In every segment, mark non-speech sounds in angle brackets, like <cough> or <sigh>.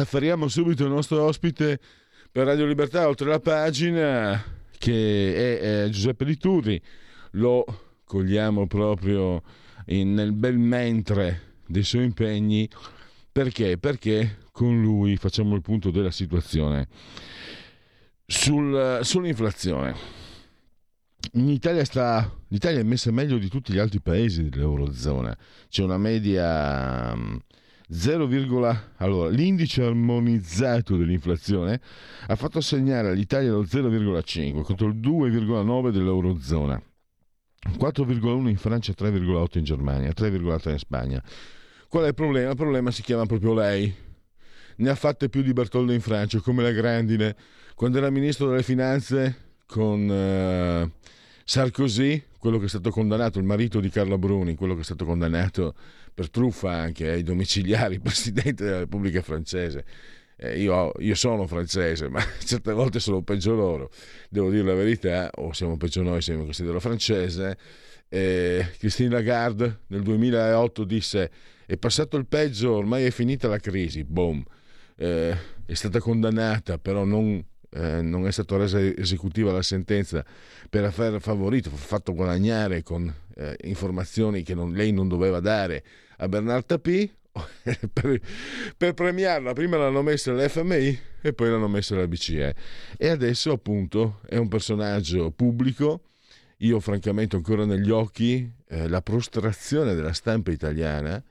Affariamo subito il nostro ospite per Radio Libertà oltre la pagina che è, è Giuseppe Liturri. Lo cogliamo proprio in, nel bel mentre dei suoi impegni. Perché? Perché con lui facciamo il punto della situazione sul, sull'inflazione. In Italia sta, l'Italia è messa meglio di tutti gli altri paesi dell'Eurozona. C'è una media 0, allora, l'indice armonizzato dell'inflazione ha fatto segnare all'Italia lo 0,5 contro il 2,9 dell'Eurozona, 4,1 in Francia, 3,8 in Germania, 3,3 in Spagna. Qual è il problema? Il problema si chiama proprio lei. Ne ha fatte più di Bertoldo in Francia, come la Grandine, quando era ministro delle finanze con uh, Sarkozy, quello che è stato condannato, il marito di Carlo Bruni, quello che è stato condannato per truffa anche ai domiciliari, presidente della Repubblica francese. Eh, io, io, sono francese, ma <laughs> certe volte sono peggio loro, devo dire la verità, o siamo peggio noi se mi considero francese. Eh, Christine Lagarde nel 2008 disse è passato il peggio, ormai è finita la crisi, boom. Eh, è stata condannata, però non eh, non è stata resa esecutiva la sentenza per aver favorito, fatto guadagnare con eh, informazioni che non, lei non doveva dare a Bernard Tapie, <laughs> per, per, premiarla prima l'hanno messa l'FMI e poi l'hanno messa la BCE e. Adesso appunto è un personaggio pubblico. Io francamente ho ancora negli occhi eh, la prostrazione della stampa italiana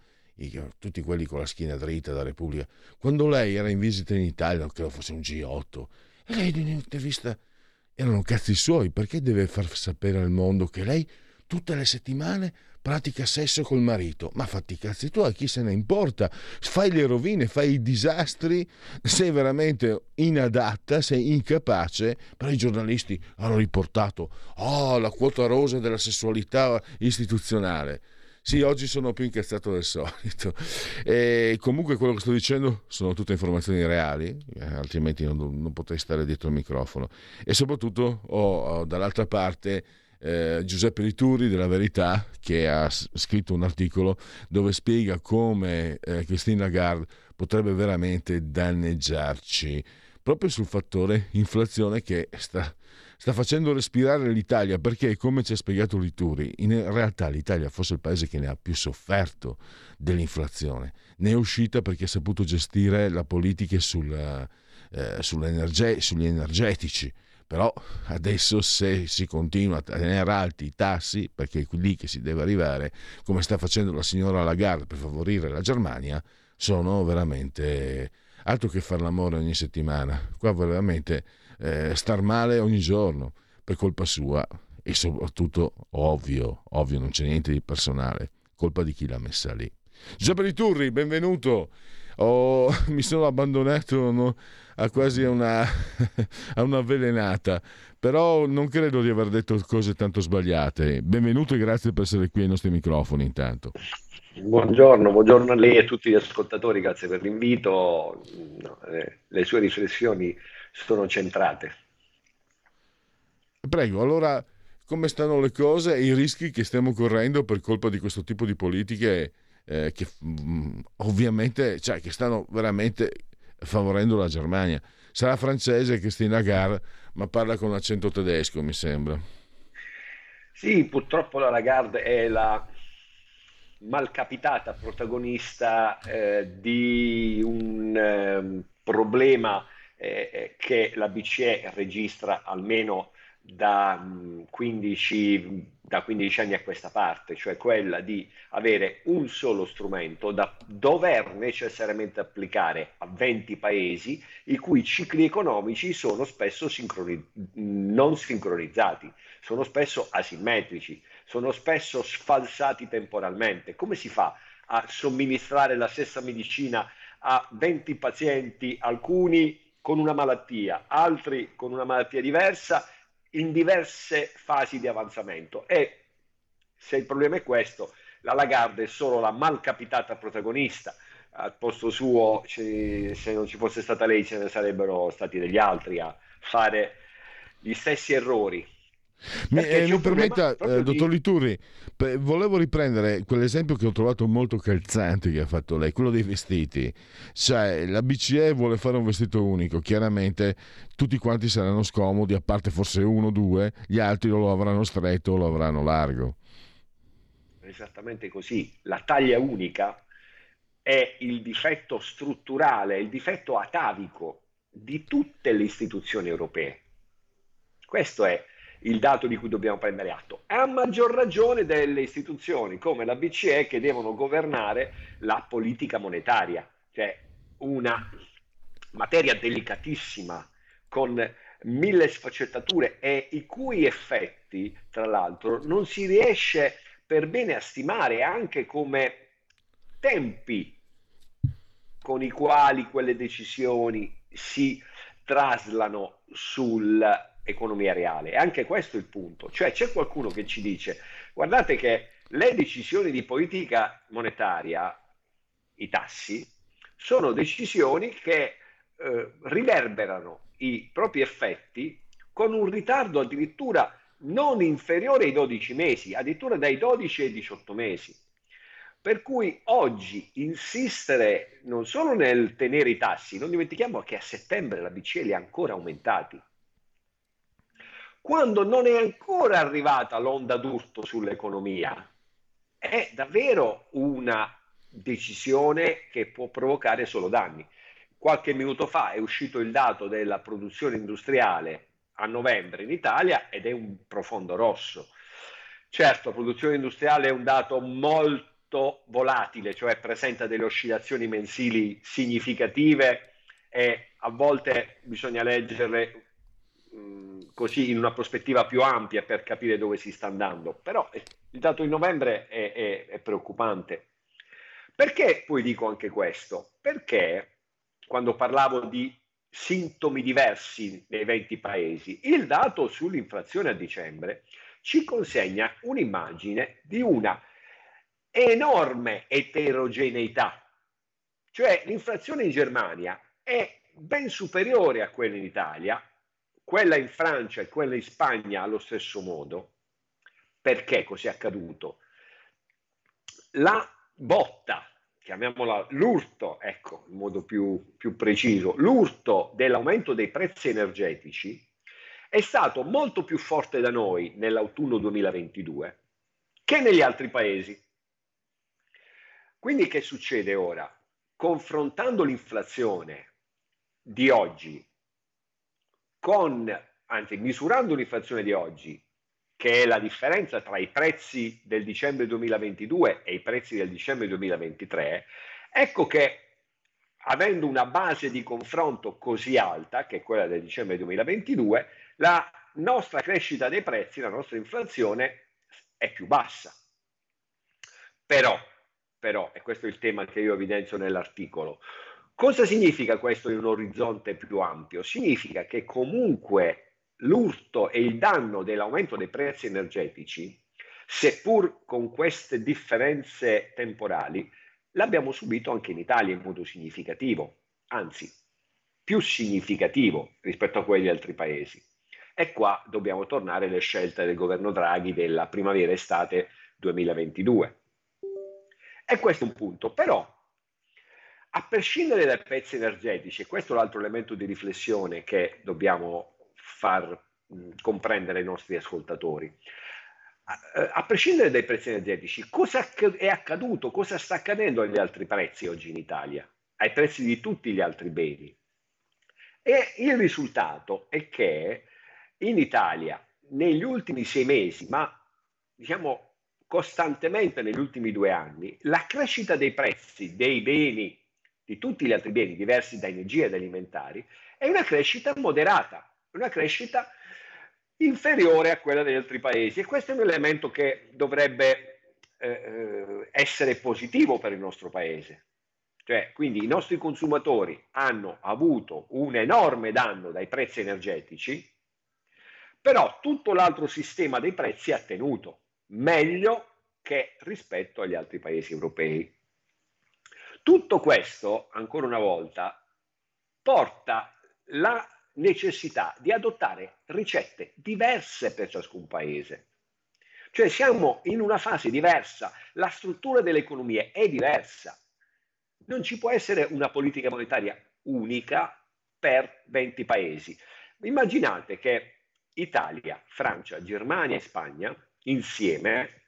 tutti quelli con la schiena dritta da Repubblica. Quando lei era in visita in Italia credo fosse un G8 e lei in un'intervista erano cazzi suoi, perché deve far sapere al mondo che lei tutte le settimane pratica sesso col marito? Ma fatti i cazzi tuoi, chi se ne importa? Fai le rovine, fai i disastri, sei veramente inadatta, sei incapace, però i giornalisti hanno riportato oh, la quota rosa della sessualità istituzionale. Sì, oggi sono più incazzato del solito. E comunque quello che sto dicendo sono tutte informazioni reali, eh, altrimenti non, non, potrei stare dietro il microfono. E soprattutto ho, ho dall'altra parte eh, Giuseppe Rituri della Verità che ha scritto un articolo dove spiega come eh, Christine Lagarde potrebbe veramente danneggiarci proprio sul fattore inflazione che sta sta facendo respirare l'Italia perché, come ci ha spiegato Lituri, in realtà l'Italia fosse il paese che ne ha più sofferto dell'inflazione. Ne è uscita perché ha saputo gestire la politica sul, eh, sugli energetici. Però adesso se si continua a tenere alti i tassi, perché è lì che si deve arrivare, come sta facendo la signora Lagarde per favorire la Germania, sono veramente altro che fare l'amore ogni settimana. Qua veramente eh, star male ogni giorno per colpa sua e soprattutto, ovvio, ovvio, non c'è niente di personale, colpa di chi l'ha messa lì. Giuseppe Liturri, benvenuto. Oh, <laughs> mi sono abbandonato no, a quasi una, a una <laughs> avvelenata, però non credo di aver detto cose tanto sbagliate. Benvenuto e grazie per essere qui ai nostri microfoni intanto. Buongiorno, buongiorno a lei e a tutti gli ascoltatori, grazie per l'invito. Eh, le sue riflessioni sono centrate. Prego, allora come stanno le cose e i rischi che stiamo correndo per colpa di questo tipo di politiche eh, che mh, mm, ovviamente, cioè, che stanno veramente favorendo la Germania. Sarà francese Christine Lagarde, ma parla con accento tedesco, mi sembra. Sì, purtroppo la Lagarde è la malcapitata protagonista eh, di un eh, problema eh, che la BCE registra almeno da 15, da 15 anni a questa parte, cioè quella di avere un solo strumento da dover necessariamente applicare a 20 paesi i cui cicli economici sono spesso sincroni- non sincronizzati, sono spesso asimmetrici, sono spesso sfalsati temporalmente. Come si fa a somministrare la stessa medicina a 20 pazienti, alcuni con una malattia, altri con una malattia diversa? in diverse fasi di avanzamento e se il problema è questo, la Lagarde è solo la malcapitata protagonista. Al posto suo, se non ci fosse stata lei, ce ne sarebbero stati degli altri a fare gli stessi errori mi, eh, mi permetta, eh, dottor Liturri, volevo riprendere quell'esempio che ho trovato molto calzante che ha fatto lei, quello dei vestiti. Cioè, la BCE vuole fare un vestito unico, chiaramente tutti quanti saranno scomodi, a parte forse uno o due, gli altri lo avranno stretto o lo avranno largo. Esattamente così. La taglia unica è il difetto strutturale, il difetto atavico di tutte le istituzioni europee. Questo è il dato di cui dobbiamo prendere atto. A maggior ragione delle istituzioni come la BCE che devono governare la politica monetaria, cioè una materia delicatissima con mille sfaccettature e i cui effetti, tra l'altro, non si riesce per bene a stimare anche come tempi con i quali quelle decisioni si traslano sul economia reale. E anche questo è il punto. Cioè c'è qualcuno che ci dice, guardate che le decisioni di politica monetaria, i tassi, sono decisioni che eh, riverberano i propri effetti con un ritardo addirittura non inferiore ai 12 mesi, addirittura dai 12 ai 18 mesi. Per cui oggi insistere non solo nel tenere i tassi, non dimentichiamo che a settembre la BCE li ha ancora aumentati, quando non è ancora arrivata l'onda d'urto sull'economia. È davvero una decisione che può provocare solo danni. Qualche minuto fa è uscito il dato della produzione industriale a novembre in Italia ed è un profondo rosso. Certo, produzione industriale è un dato molto volatile, cioè presenta delle oscillazioni mensili significative e a volte bisogna leggerle così in una prospettiva più ampia per capire dove si sta andando. Però eh, il dato di novembre è, è, è preoccupante. Perché poi dico anche questo? Perché quando parlavo di sintomi diversi nei 20 paesi, il dato sull'inflazione a dicembre ci consegna un'immagine di una enorme eterogeneità. Cioè l'inflazione in Germania è ben superiore a quella in Italia, quella in Francia e quella in Spagna allo stesso modo. Perché così è accaduto? La botta, chiamiamola l'urto, ecco, in modo più, più preciso, l'urto dell'aumento dei prezzi energetici è stato molto più forte da noi nell'autunno 2022 che negli altri paesi. Quindi che succede ora? Confrontando l'inflazione di oggi con, anzi misurando l'inflazione di oggi, che è la differenza tra i prezzi del dicembre 2022 e i prezzi del dicembre 2023, ecco che avendo una base di confronto così alta, che è quella del dicembre 2022, la nostra crescita dei prezzi, la nostra inflazione è più bassa. Però, però, e questo è il tema che io evidenzio nell'articolo, Cosa significa questo in un orizzonte più ampio? Significa che comunque l'urto e il danno dell'aumento dei prezzi energetici, seppur con queste differenze temporali, l'abbiamo subito anche in Italia in modo significativo, anzi più significativo rispetto a quelli di altri paesi. E qua dobbiamo tornare alle scelte del governo Draghi della primavera-estate 2022. E questo è un punto, però a prescindere dai prezzi energetici, e questo è l'altro elemento di riflessione che dobbiamo far mh, comprendere ai nostri ascoltatori, a, eh, a prescindere dai prezzi energetici, cosa è accaduto, cosa sta accadendo agli altri prezzi oggi in Italia, ai prezzi di tutti gli altri beni? E il risultato è che in Italia negli ultimi sei mesi, ma diciamo costantemente negli ultimi due anni, la crescita dei prezzi dei beni, di tutti gli altri beni diversi da energia ed alimentari, è una crescita moderata, una crescita inferiore a quella degli altri paesi e questo è un elemento che dovrebbe eh, eh essere positivo per il nostro paese. Cioè, quindi i nostri consumatori hanno avuto un enorme danno dai prezzi energetici, però tutto l'altro sistema dei prezzi ha tenuto meglio che rispetto agli altri paesi europei. Tutto questo, ancora una volta, porta la necessità di adottare ricette diverse per ciascun paese. Cioè siamo in una fase diversa, la struttura delle economie è diversa. Non ci può essere una politica monetaria unica per 20 paesi. Immaginate che Italia, Francia, Germania e Spagna insieme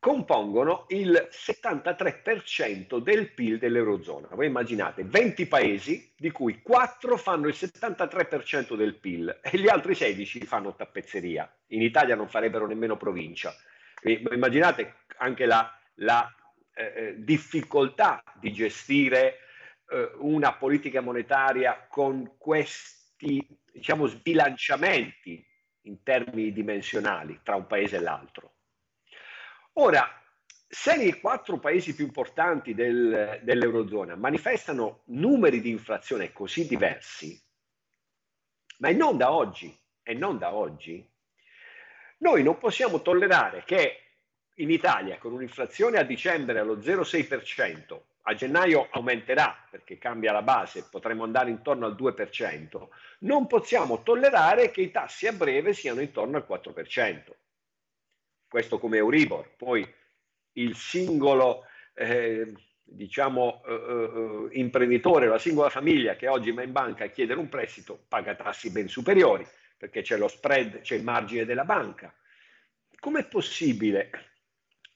compongono il 73% del PIL dell'Eurozona. Voi immaginate 20 paesi di cui 4 fanno il 73% del PIL e gli altri 16 fanno tappezzeria. In Italia non farebbero nemmeno provincia. Immaginate anche la, la eh, eh, difficoltà di gestire eh, una politica monetaria con questi diciamo, sbilanciamenti in termini dimensionali tra un paese e l'altro. Ora, se i quattro paesi più importanti del, dell'Eurozona manifestano numeri di inflazione così diversi, ma non da oggi, e non da oggi, noi non possiamo tollerare che in Italia, con un'inflazione a dicembre allo 0,6%, a gennaio aumenterà perché cambia la base, potremo andare intorno al 2%, non possiamo tollerare che i tassi a breve siano intorno al 4%. Questo come Euribor, poi il singolo eh, diciamo, eh, eh, imprenditore, la singola famiglia che oggi va in banca a chiedere un prestito paga tassi ben superiori perché c'è lo spread, c'è il margine della banca. Com'è possibile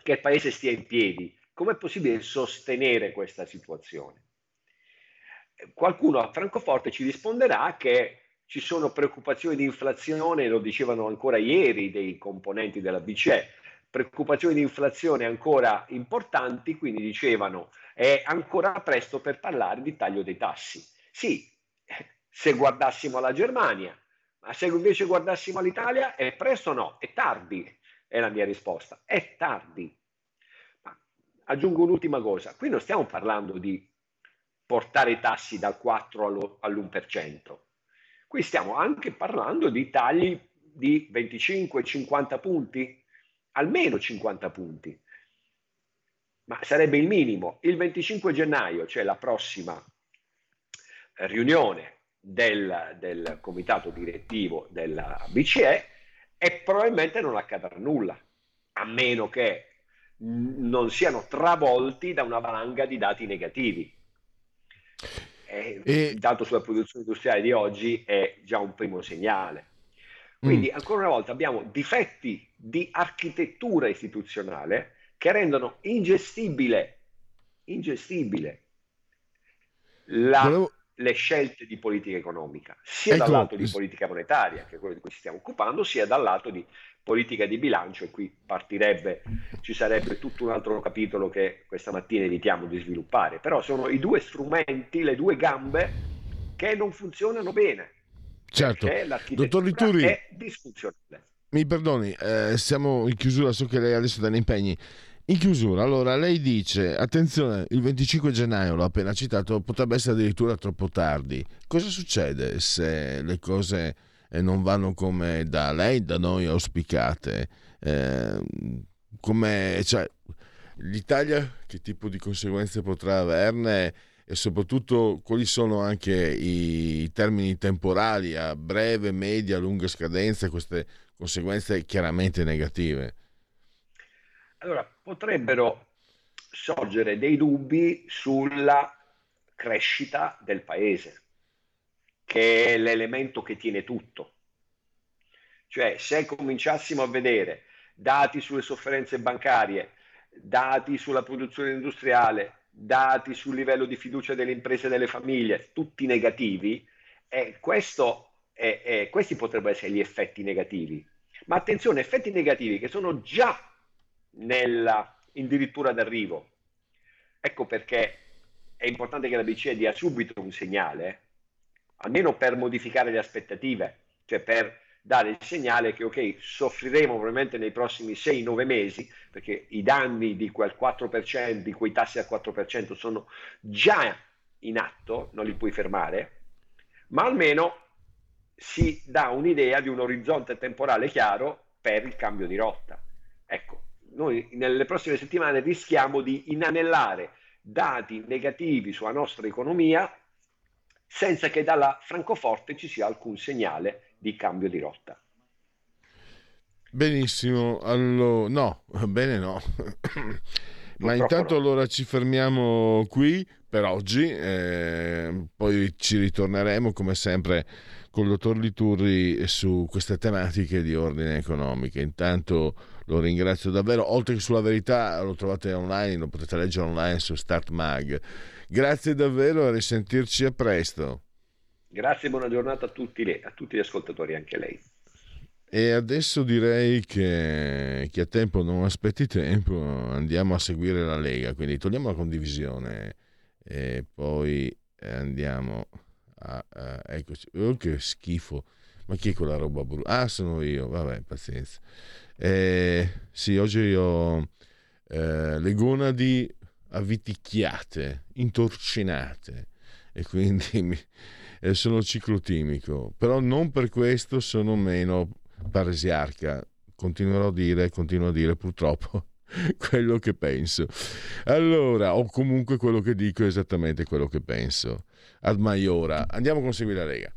che il paese stia in piedi Com'è possibile sostenere questa situazione? Qualcuno a Francoforte ci risponderà che ci sono preoccupazioni di inflazione, lo dicevano ancora ieri dei componenti della BCE, preoccupazioni di inflazione ancora importanti, quindi dicevano è ancora presto per parlare di taglio dei tassi. Sì, se guardassimo la Germania, ma se invece guardassimo l'Italia è presto o no? È tardi, è la mia risposta, è tardi aggiungo un'ultima cosa, qui non stiamo parlando di portare i tassi dal 4 all'1%, qui stiamo anche parlando di tagli di 25-50 punti, almeno 50 punti, ma sarebbe il minimo. Il 25 gennaio, cioè la prossima riunione del, del comitato direttivo della BCE, e probabilmente non accadrà nulla, a meno che non siano travolti da una valanga di dati negativi. E... Il dato sulla produzione industriale di oggi è già un primo segnale. Quindi, mm. ancora una volta, abbiamo difetti di architettura istituzionale che rendono ingestibile, ingestibile la, Volevo... le scelte di politica economica, sia ecco. dal lato di politica monetaria, che è quello di cui ci stiamo occupando, sia dal lato di politica di bilancio e qui partirebbe, ci sarebbe tutto un altro capitolo che questa mattina evitiamo di sviluppare, però sono i due strumenti, le due gambe che non funzionano bene. Certo, dottor Lituri, è disfunzionale. Mi perdoni, eh, siamo in chiusura, so che lei adesso dà impegni. In chiusura, allora lei dice, attenzione, il 25 gennaio, l'ho appena citato, potrebbe essere addirittura troppo tardi. Cosa succede se le cose e non vanno come da lei, da noi auspicate. Eh, come, cioè, L'Italia che tipo di conseguenze potrà averne e soprattutto quali sono anche i termini temporali a breve, media, lunga scadenza, queste conseguenze chiaramente negative? Allora, potrebbero sorgere dei dubbi sulla crescita del paese che è l'elemento che tiene tutto. Cioè, se cominciassimo a vedere dati sulle sofferenze bancarie, dati sulla produzione industriale, dati sul livello di fiducia delle imprese e delle famiglie, tutti negativi, eh, E, e questi potrebbero essere gli effetti negativi. Ma attenzione, effetti negativi che sono già nella, addirittura d'arrivo. Ecco perché è importante che la BCE dia subito un segnale, almeno per modificare le aspettative, cioè per dare il segnale che ok, soffriremo probabilmente nei prossimi 6-9 mesi, perché i danni di quel 4%, di quei tassi al 4% sono già in atto, non li puoi fermare, ma almeno si dà un'idea di un orizzonte temporale chiaro per il cambio di rotta. Ecco, noi nelle prossime settimane rischiamo di inanellare dati negativi sulla nostra economia senza che dalla Francoforte ci sia alcun segnale di cambio di rotta. Benissimo, allora, no, bene no. <coughs> Ma intanto allora ci fermiamo qui per oggi, eh, poi ci ritorneremo come sempre con il dottor Liturri su queste tematiche di ordine economico. Intanto lo ringrazio davvero, oltre che sulla verità lo trovate online, lo potete leggere online su Start Mag. Grazie davvero, a risentirci a presto. Grazie, buona giornata a tutti, le, a tutti gli ascoltatori, anche lei. E adesso direi che chi ha tempo non aspetti tempo, andiamo a seguire la Lega, quindi togliamo la condivisione e poi andiamo a... a eccoci, oh, che schifo, ma chi è quella roba brutta? Ah, sono io, vabbè, pazienza. Eh, sì, oggi ho eh, le gonadi avviticchiate, intorcinate e quindi <laughs> mi, eh, sono ciclotimico, però non per questo sono meno paresiarca. Continuerò a dire, continuo a dire purtroppo <laughs> quello che penso. Allora, o comunque quello che dico è esattamente quello che penso. Ad Maiora, andiamo con Segui la Lega.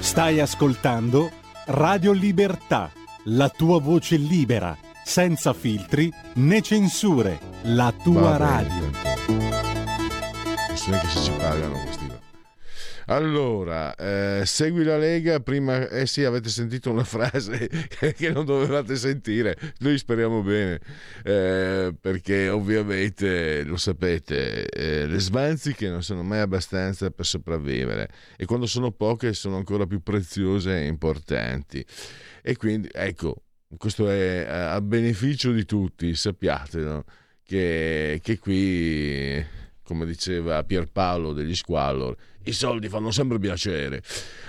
Stai ascoltando Radio Libertà, la tua voce libera, senza filtri né censure, la tua radio. So che se ci pagano questi. Allora, eh, segui la Lega, prima... Eh sì, avete sentito una <laughs> frase che non dovevate sentire, noi speriamo bene, eh, perché ovviamente, lo sapete, eh, le svanziche non sono mai abbastanza per sopravvivere e quando sono poche sono ancora più preziose e importanti. E quindi, ecco, questo è a beneficio di tutti, sappiate no? che, che qui, come diceva Pierpaolo degli Squallor, i soldi fanno sempre piacere.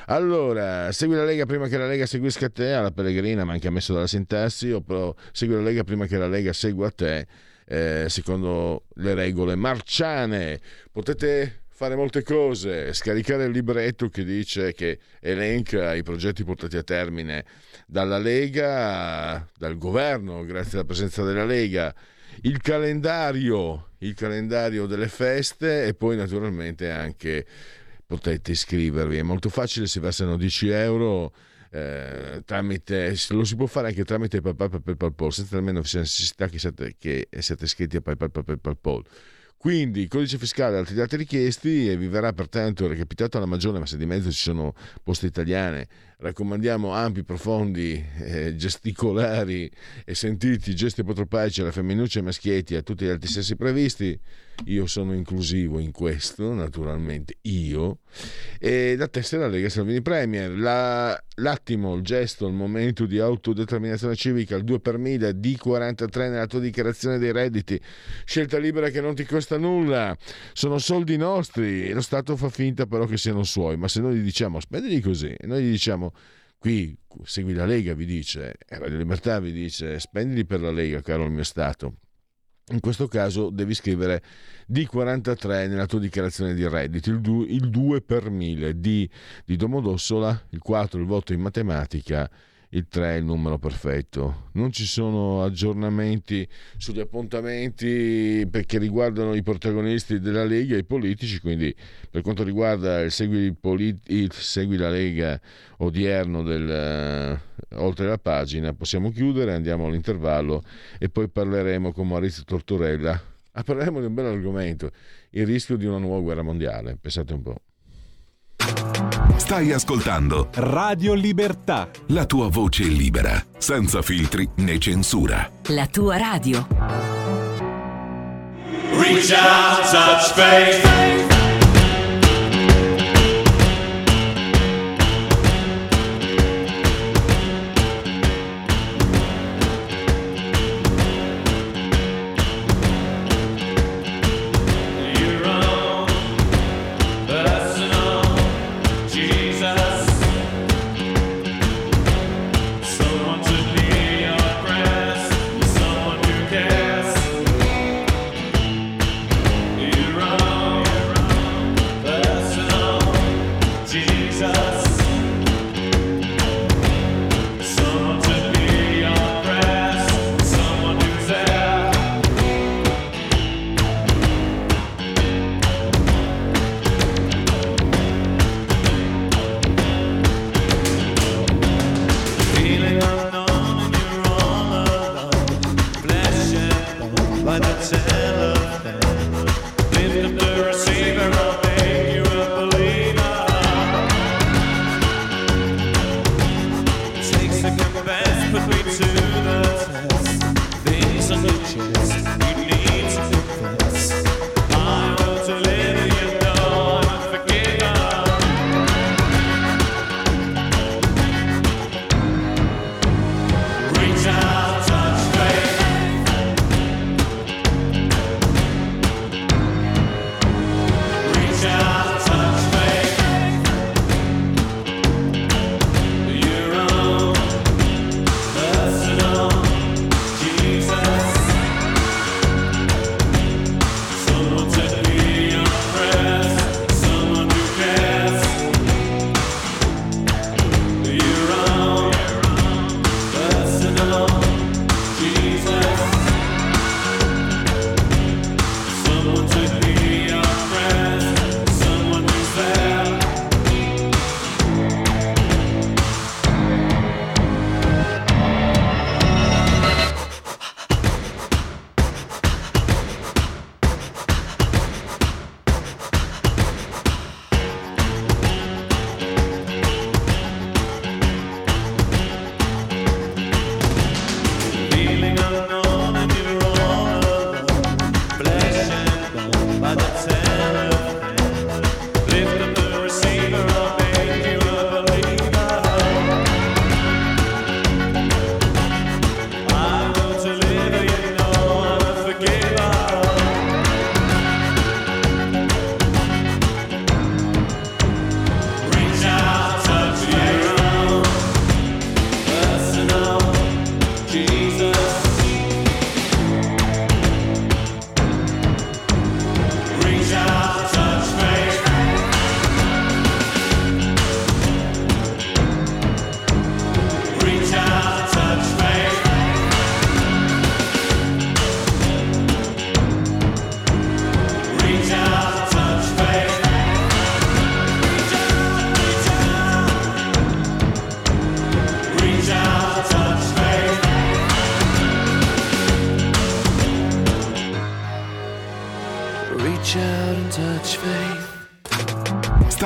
Allora, segui la Lega prima che la Lega seguisca te, alla Pellegrina, ma anche ammesso dalla sintassi, o però segui la Lega prima che la Lega segua te, eh, secondo le regole marciane. Potete fare molte cose, scaricare il libretto che dice che elenca i progetti portati a termine dalla Lega, dal governo, grazie alla presenza della Lega, il calendario, il calendario delle feste e poi naturalmente anche potete iscrivervi. È molto facile, si versano 10 euro. Eh, tramite, lo si può fare anche tramite PayPal PayPal, senza nemmeno necessità che siate, che siate iscritti a PayPal per PayPal. Quindi codice fiscale e altri dati richiesti e vi verrà pertanto recapitato alla maggiore, ma se di mezzo ci sono poste italiane, raccomandiamo ampi, profondi, eh, gesticolari e sentiti gesti apotropaici alla femminuccia e maschietti e a tutti gli altri sessi previsti. Io sono inclusivo in questo, naturalmente, io. E da tessera Lega Salvini Premier. La, l'attimo, il gesto, il momento di autodeterminazione civica, il 2 per 1000, D43 nella tua dichiarazione dei redditi. Scelta libera che non ti costa nulla. Sono soldi nostri. Lo Stato fa finta però che siano suoi. Ma se noi gli diciamo spendili così, noi gli diciamo qui segui la Lega vi dice, Radio Libertà vi dice spendili per la Lega caro il mio Stato. In questo caso devi scrivere D43 nella tua dichiarazione di reddito, il 2, il 2 per 1000, D di Domodossola, il 4 il voto in matematica il 3 è il numero perfetto. Non ci sono aggiornamenti sugli appuntamenti perché riguardano i protagonisti della Lega i politici, quindi per quanto riguarda il Segui, polit- il segui la Lega odierno del, uh, oltre la pagina, possiamo chiudere, andiamo all'intervallo e poi parleremo con Maurizio Tortorella. Ah, parleremo di un bel argomento, il rischio di una nuova guerra mondiale. Pensate un po'. Stai ascoltando Radio Libertà. La tua voce libera, senza filtri né censura. La tua radio. Reach out, touch faith.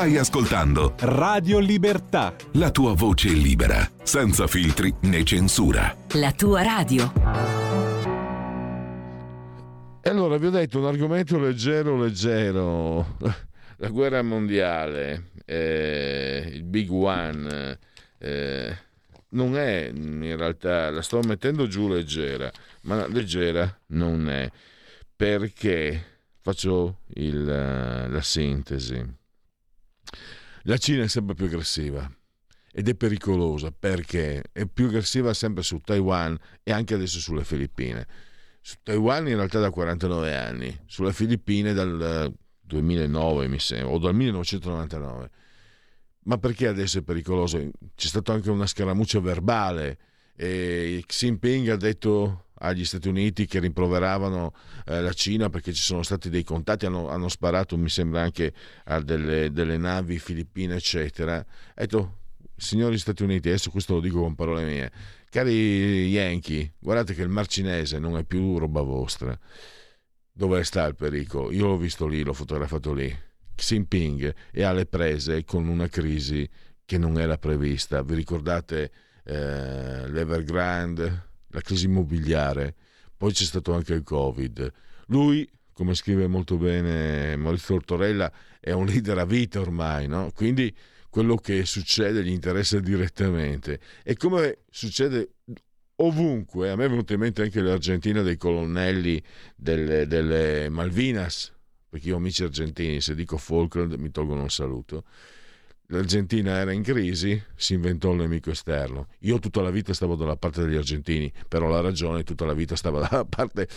Stai ascoltando Radio Libertà. La tua voce libera, senza filtri né censura. La tua radio. E allora vi ho detto un argomento leggero, leggero. La guerra mondiale, eh, il Big One. Eh, non è in realtà, la sto mettendo giù leggera, ma leggera non è. Perché faccio il, la sintesi la Cina è sempre più aggressiva ed è pericolosa perché è più aggressiva sempre su Taiwan e anche adesso sulle Filippine. Su Taiwan in realtà da 49 anni, sulle Filippine dal 2009 mi sembra, o dal 1999. Ma perché adesso è pericoloso? C'è stata anche una scaramuccia verbale e Xi Jinping ha detto agli Stati Uniti che rimproveravano eh, la Cina perché ci sono stati dei contatti, hanno, hanno sparato mi sembra anche a delle, delle navi filippine eccetera. Detto, signori Stati Uniti, adesso questo lo dico con parole mie, cari Yankee, guardate che il Mar Cinese non è più roba vostra. Dove sta il pericolo? Io l'ho visto lì, l'ho fotografato lì. Xi Jinping è alle prese con una crisi che non era prevista. Vi ricordate eh, l'Evergrande? La crisi immobiliare, poi c'è stato anche il Covid. Lui, come scrive molto bene Maurizio Tortorella, è un leader a vita ormai, no? quindi quello che succede gli interessa direttamente. E come succede ovunque, a me è venuta in mente anche l'Argentina dei colonnelli delle, delle Malvinas, perché io ho amici argentini, se dico Falkland mi tolgono un saluto l'Argentina era in crisi, si inventò il nemico esterno. Io tutta la vita stavo dalla parte degli argentini, però la ragione tutta la vita stava <laughs> dalla parte,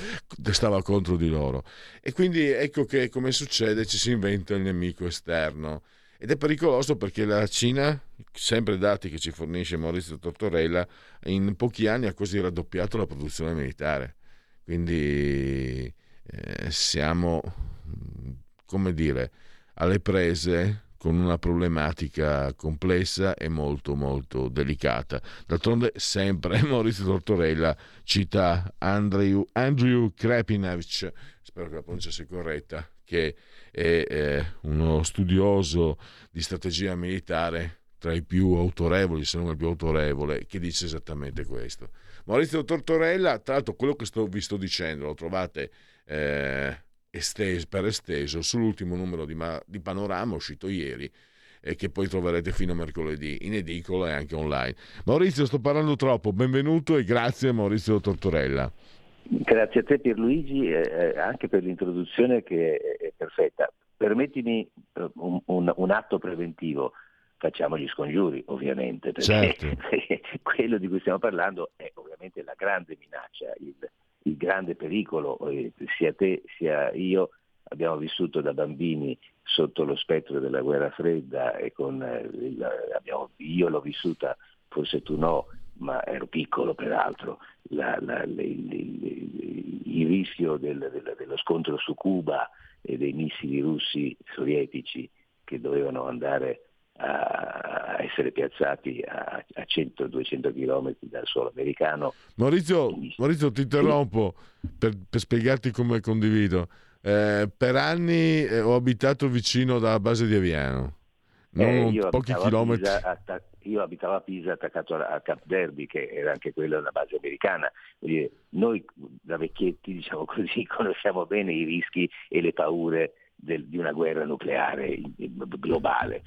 stava contro di loro. E quindi ecco che come succede ci si inventa il nemico esterno. Ed è pericoloso perché la Cina, sempre dati che ci fornisce Maurizio Tortorella, in pochi anni ha quasi raddoppiato la produzione militare. Quindi eh, siamo, come dire, alle prese con una problematica complessa e molto molto delicata. D'altronde sempre <laughs> Maurizio Tortorella cita Andrew, Andrew Krepinevich, spero che la pronuncia sia corretta, che è eh, uno studioso di strategia militare tra i più autorevoli, se non il più autorevole, che dice esattamente questo. Maurizio Tortorella, tra l'altro quello che sto, vi sto dicendo lo trovate eh, esteso, per esteso sull'ultimo numero di, di Panorama uscito ieri e che poi troverete fino a mercoledì in edicola e anche online. Maurizio, sto parlando troppo, benvenuto e grazie Maurizio Tortorella. Grazie a te Pierluigi, eh, anche per l'introduzione che è, perfetta. Permettimi eh, un, un, un, atto preventivo, facciamo gli scongiuri ovviamente, perché, certo. perché <laughs> quello di cui stiamo parlando è ovviamente la grande minaccia, il, il grande pericolo, eh, sia te sia io abbiamo vissuto da bambini sotto lo spettro della guerra fredda e con, eh, abbiamo, io l'ho vissuta, forse tu no, ma ero piccolo peraltro, la, la, le, le, il rischio del, del, dello scontro su Cuba e dei missili russi sovietici che dovevano andare a essere piazzati a, a 100-200 km dal suolo americano. Maurizio, Maurizio ti interrompo per, per spiegarti come condivido. Eh, per anni eh, ho abitato vicino alla base di Aviano, non eh, pochi chilometri. Io abitavo a Pisa attaccato a, Cap Derby, che era anche quella una base americana. Noi da vecchietti, diciamo così, <laughs> conosciamo bene i rischi e le paure del, di una guerra nucleare globale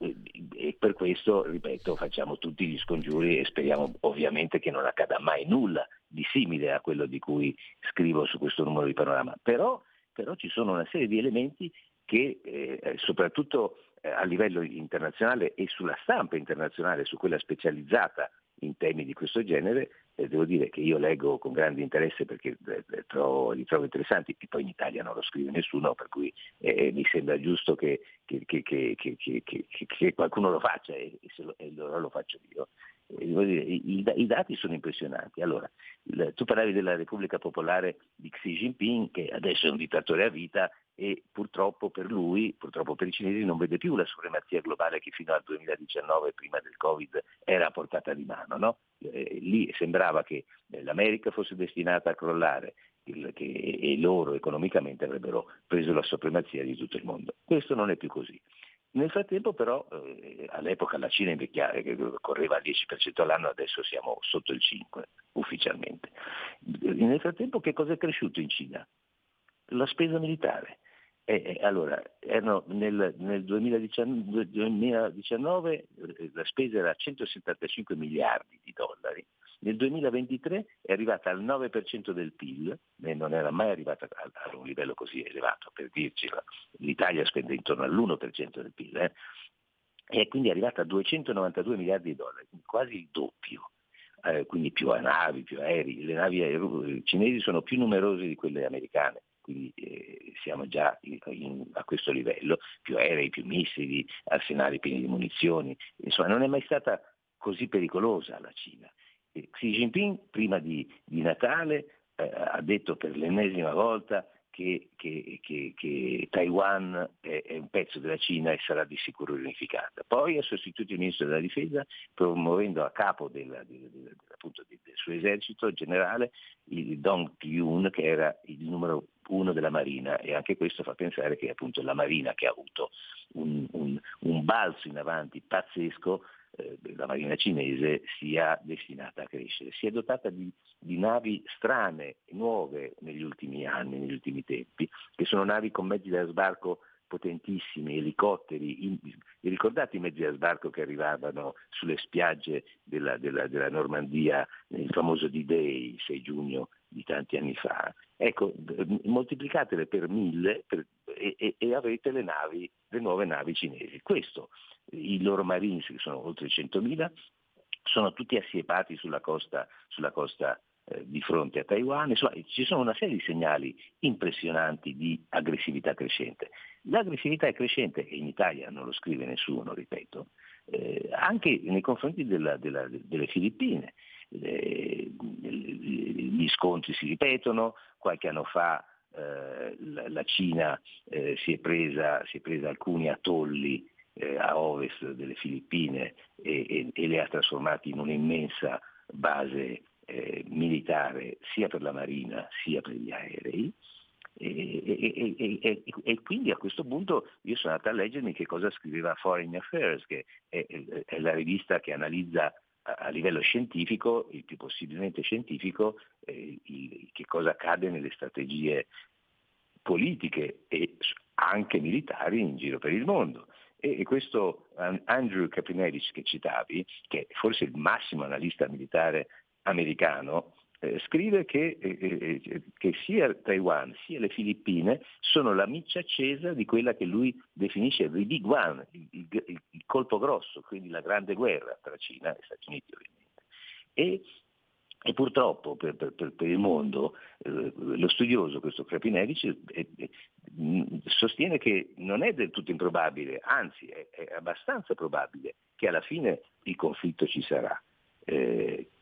e per questo, ripeto, facciamo tutti gli scongiuri e speriamo ovviamente che non accada mai nulla di simile a quello di cui scrivo su questo numero di panorama. Però, però ci sono una serie di elementi che eh, soprattutto eh, a livello internazionale e sulla stampa internazionale, su quella specializzata in temi di questo genere, eh, devo dire che io leggo con grande interesse perché eh, eh trovo, li trovo interessanti, e poi in Italia non lo scrive nessuno, per cui eh, mi sembra giusto che, che, che, che, qualcuno lo faccia e, e, lo, e allora lo faccio io. Dire, i, dati sono impressionanti. Allora, tu parlavi della Repubblica Popolare di Xi Jinping, che adesso è un dittatore a vita e purtroppo per lui, purtroppo per i cinesi, non vede più la supremazia globale che fino al 2019, prima del Covid, era a portata di mano. No? Eh, lì sembrava che eh, l'America fosse destinata a crollare e loro economicamente avrebbero preso la supremazia di tutto il mondo. Questo non è più così. Nel frattempo però, eh, all'epoca la Cina invecchiava, correva al 10% all'anno, adesso siamo sotto il 5% ufficialmente. Nel frattempo che cosa è cresciuto in Cina? La spesa militare. Eh, allora, erano nel, nel 2019, 2019 la spesa era 175 miliardi di dollari, nel 2023 è arrivata al 9% del PIL, e non era mai arrivata a, a un livello così elevato, per dircela, l'Italia spende intorno all'1% del PIL, eh? e quindi arrivata a 292 miliardi di dollari, quasi il doppio. Eh, quindi più navi, più aerei, le navi cinesi sono più numerose di quelle americane, quindi eh, siamo già in, in, a questo livello, più aerei, più missili, arsenali pieni di munizioni, insomma non è mai stata così pericolosa la Cina. E Xi Jinping prima di, di Natale eh, ha detto per l'ennesima volta che, che, che, che Taiwan è, è, un pezzo della Cina e sarà di sicuro riunificata. Poi ha sostituito il ministro della difesa promuovendo a capo della, della, della, del suo esercito generale il Dong Kyun che era il numero uno della Marina e anche questo fa pensare che appunto la Marina che ha avuto un, un, un balzo in avanti pazzesco eh, la marina cinese sia destinata a crescere. Si è dotata di, di, navi strane, nuove negli ultimi anni, negli ultimi tempi, che sono navi con mezzi da sbarco potentissimi, elicotteri, in, ricordate i mezzi da sbarco che arrivavano sulle spiagge della, della, della Normandia nel famoso D-Day, 6 giugno di tanti anni fa? Ecco, moltiplicatele per mille per, e, e, e, avrete le navi, le nuove navi cinesi. Questo, i loro marines, che sono oltre 100.000, sono tutti assiepati sulla costa, sulla costa eh, di fronte a Taiwan, insomma ci sono una serie di segnali impressionanti di aggressività crescente. L'aggressività è crescente e in Italia non lo scrive nessuno, ripeto, eh, anche nei confronti della, della, delle Filippine. Eh, gli scontri si ripetono, qualche anno fa eh, la, Cina eh, si è, presa, si, è presa, alcuni atolli a ovest delle Filippine e, e, e, le ha trasformate in un'immensa base eh, militare sia per la Marina sia per gli aerei. E, e, e, quindi a questo punto io sono andato a leggermi che cosa scriveva Foreign Affairs, che è, è la rivista che analizza a livello scientifico, il più possibilmente scientifico, eh, il, che cosa accade nelle strategie politiche e anche militari in giro per il mondo. E, questo Andrew Capinellis che citavi, che è forse il massimo analista militare americano, eh, scrive che, eh, eh, eh, che, sia Taiwan sia le Filippine sono la miccia accesa di quella che lui definisce il Big One, il, il, il, colpo grosso, quindi la grande guerra tra Cina e Stati Uniti ovviamente. E, e purtroppo per, per, per, il mondo eh, lo studioso, questo Krapinevich, sostiene che non è del tutto improbabile, anzi è, è abbastanza probabile che alla fine il conflitto ci sarà.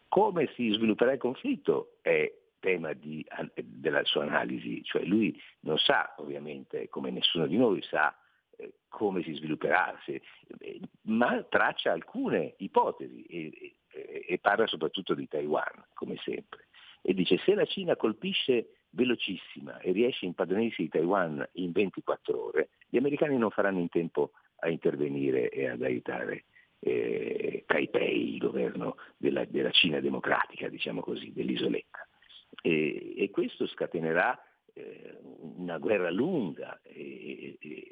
Come si svilupperà il conflitto è tema di, della sua analisi, cioè lui non sa ovviamente, come nessuno di noi sa, eh, come si svilupperà, se, eh, ma traccia alcune ipotesi e, e, e, parla soprattutto di Taiwan, come sempre. E dice se la Cina colpisce velocissima e riesce a impadronirsi di Taiwan in 24 ore, gli americani non faranno in tempo a intervenire e ad aiutare eh, Taipei, il governo della, della, Cina democratica, diciamo così, dell'isoletta. E, e questo scatenerà eh, una guerra lunga e, e,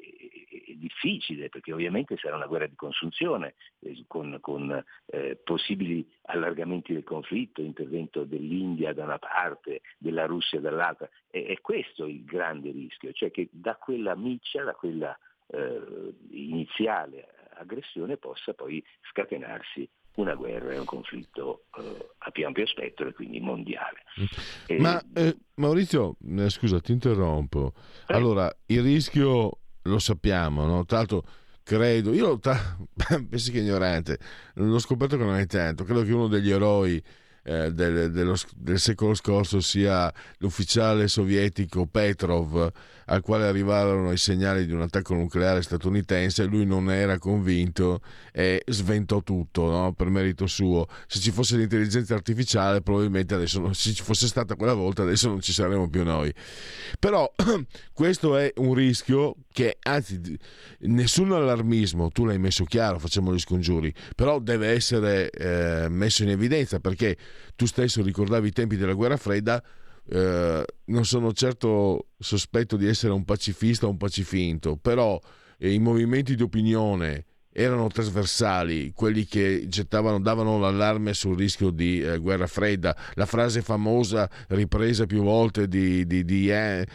e, difficile, perché ovviamente sarà una guerra di consunzione, eh, con, con eh, possibili allargamenti del conflitto, intervento dell'India da una parte, della Russia dall'altra. E, è questo il grande rischio, cioè che da quella miccia, da quella eh, iniziale aggressione possa poi scatenarsi una guerra e un conflitto eh, a più ampio spettro e quindi mondiale. E... Ma eh, Maurizio, eh, scusa, ti interrompo. Eh. Allora, il rischio lo sappiamo, no? Tra l'altro credo, io tra... <laughs> pensi che ignorante, l'ho scoperto che non è tanto, credo che uno degli eroi eh, del, dello, del, secolo scorso sia l'ufficiale sovietico Petrov al quale arrivarono i segnali di un attacco nucleare statunitense, lui non era convinto e sventò tutto no? per merito suo. Se ci fosse l'intelligenza artificiale probabilmente adesso, se ci fosse stata quella volta adesso non ci saremmo più noi. Però <clears throat> questo è un rischio che, anzi, nessun allarmismo, tu l'hai messo chiaro, facciamo gli scongiuri, però deve essere eh, messo in evidenza perché tu stesso ricordavi i tempi della guerra fredda, eh, non sono certo sospetto di essere un pacifista o un pacifinto, però eh, i movimenti di opinione erano trasversali, quelli che gettavano, davano l'allarme sul rischio di eh, guerra fredda. La frase famosa ripresa più volte di, di, di,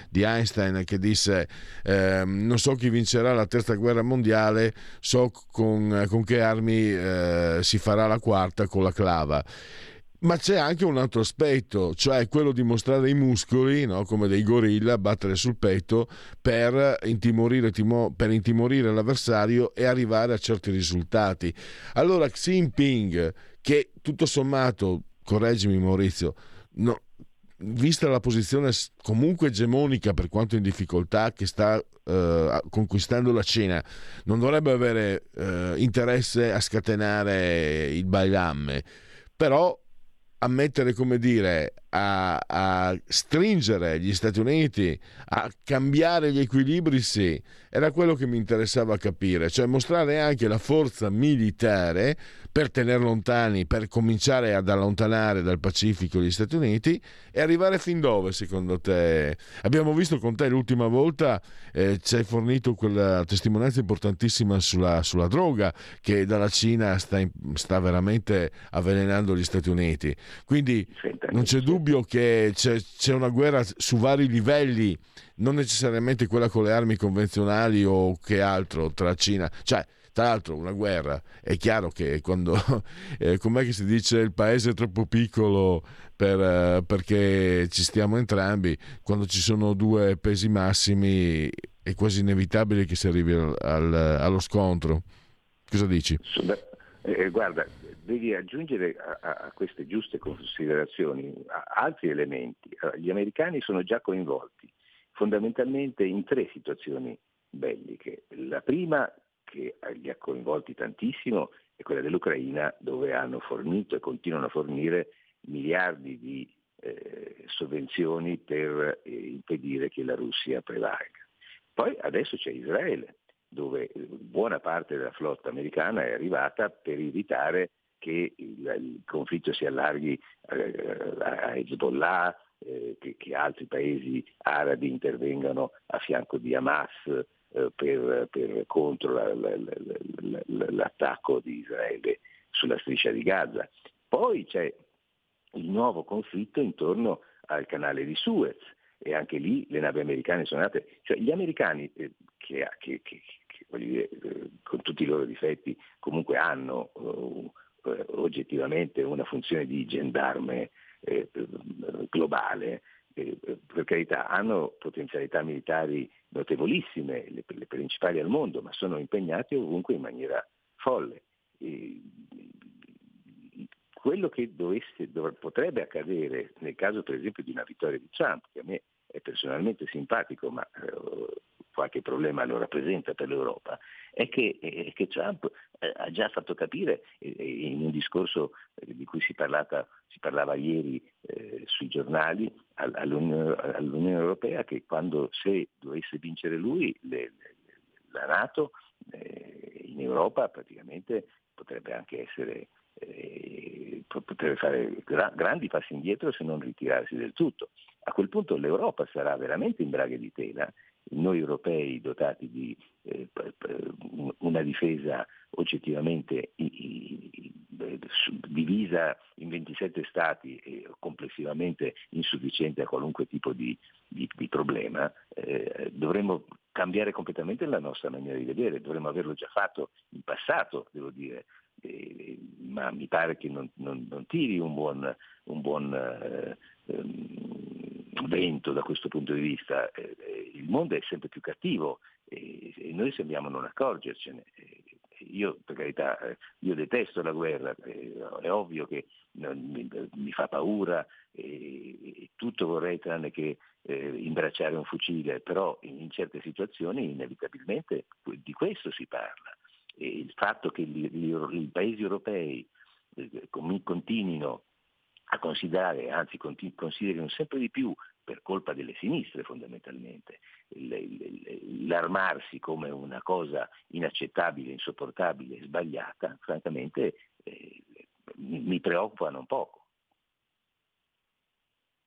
di Einstein che disse eh, non so chi vincerà la terza guerra mondiale, so con, con che armi eh, si farà la quarta con la clava. Ma c'è anche un altro aspetto, cioè quello di mostrare i muscoli, no? come dei gorilla, battere sul petto per intimorire, timo, per intimorire, l'avversario e arrivare a certi risultati. Allora Xi Jinping, che tutto sommato, correggimi Maurizio, no, vista la posizione comunque egemonica per quanto in difficoltà che sta eh, conquistando la Cina, non dovrebbe avere eh, interesse a scatenare il bailamme, però a mettere, come dire, a, a, stringere gli Stati Uniti, a cambiare gli equilibri, sì, era quello che mi interessava capire, cioè mostrare anche la forza militare per tenere lontani, per cominciare ad allontanare dal Pacifico gli Stati Uniti e arrivare fin dove secondo te? Abbiamo visto con te l'ultima volta, eh, ci hai fornito quella testimonianza importantissima sulla, sulla droga che dalla Cina sta, in, sta, veramente avvelenando gli Stati Uniti. Quindi non c'è dubbio che c'è, c'è una guerra su vari livelli, non necessariamente quella con le armi convenzionali o che altro tra Cina. Cioè, tra l'altro una guerra, è chiaro che quando, <laughs> eh, com'è che si dice, il paese è troppo piccolo per, eh, perché ci stiamo entrambi, quando ci sono due pesi massimi è quasi inevitabile che si arrivi al, al, allo scontro. Cosa dici? Eh, guarda, devi aggiungere a, a, queste giuste considerazioni altri elementi. Gli americani sono già coinvolti fondamentalmente in tre situazioni belliche. La prima che li ha coinvolti tantissimo è quella dell'Ucraina dove hanno fornito e continuano a fornire miliardi di eh, sovvenzioni per eh, impedire che la Russia prevalga. Poi adesso c'è Israele, dove buona parte della flotta americana è arrivata per evitare che il, il conflitto si allarghi eh, a Hezbollah, eh, che, che, altri paesi arabi intervengano a fianco di Hamas eh, per, per, contro la, la, la, l'attacco di Israele sulla striscia di Gaza. Poi c'è il nuovo conflitto intorno al canale di Suez e anche lì le navi americane sono andate, cioè gli americani eh, che, che, che, che dire, eh, con tutti i loro difetti comunque hanno uh, oggettivamente una funzione di gendarme eh, globale, eh, per carità hanno potenzialità militari notevolissime, le, le, principali al mondo, ma sono impegnati ovunque in maniera folle. E, quello che dovesse, dov- potrebbe accadere nel caso per esempio di una vittoria di Trump, che a me è personalmente simpatico, ma eh, qualche problema lo rappresenta per l'Europa, è che, è che Trump eh, ha già fatto capire eh, in un discorso di cui si, parlata, si parlava ieri sui giornali all'Unione, Europea che quando se dovesse vincere lui le, la Nato in Europa praticamente potrebbe anche essere potrebbe fare gra- grandi passi indietro se non ritirarsi del tutto. A quel punto l'Europa sarà veramente in braghe di tela, noi europei dotati di eh, una difesa oggettivamente divisa in 27 stati e complessivamente insufficiente a qualunque tipo di, di, di problema, eh, dovremmo cambiare completamente la nostra maniera di vedere, dovremmo averlo già fatto in passato, devo dire, eh, ma mi pare che non, non, non tiri un buon, un buon eh, ehm, vento da questo punto di vista. Eh, il mondo è sempre più cattivo e, noi sembriamo non accorgercene. Io, per carità, eh, io detesto la guerra, eh, è ovvio che mi, fa paura e, tutto vorrei tranne che imbracciare un fucile, però in, certe situazioni inevitabilmente di questo si parla e il fatto che i paesi europei continuino a considerare, anzi considerino sempre di più per colpa delle sinistre fondamentalmente, l'armarsi come una cosa inaccettabile, insopportabile sbagliata, francamente eh, mi preoccupa non poco.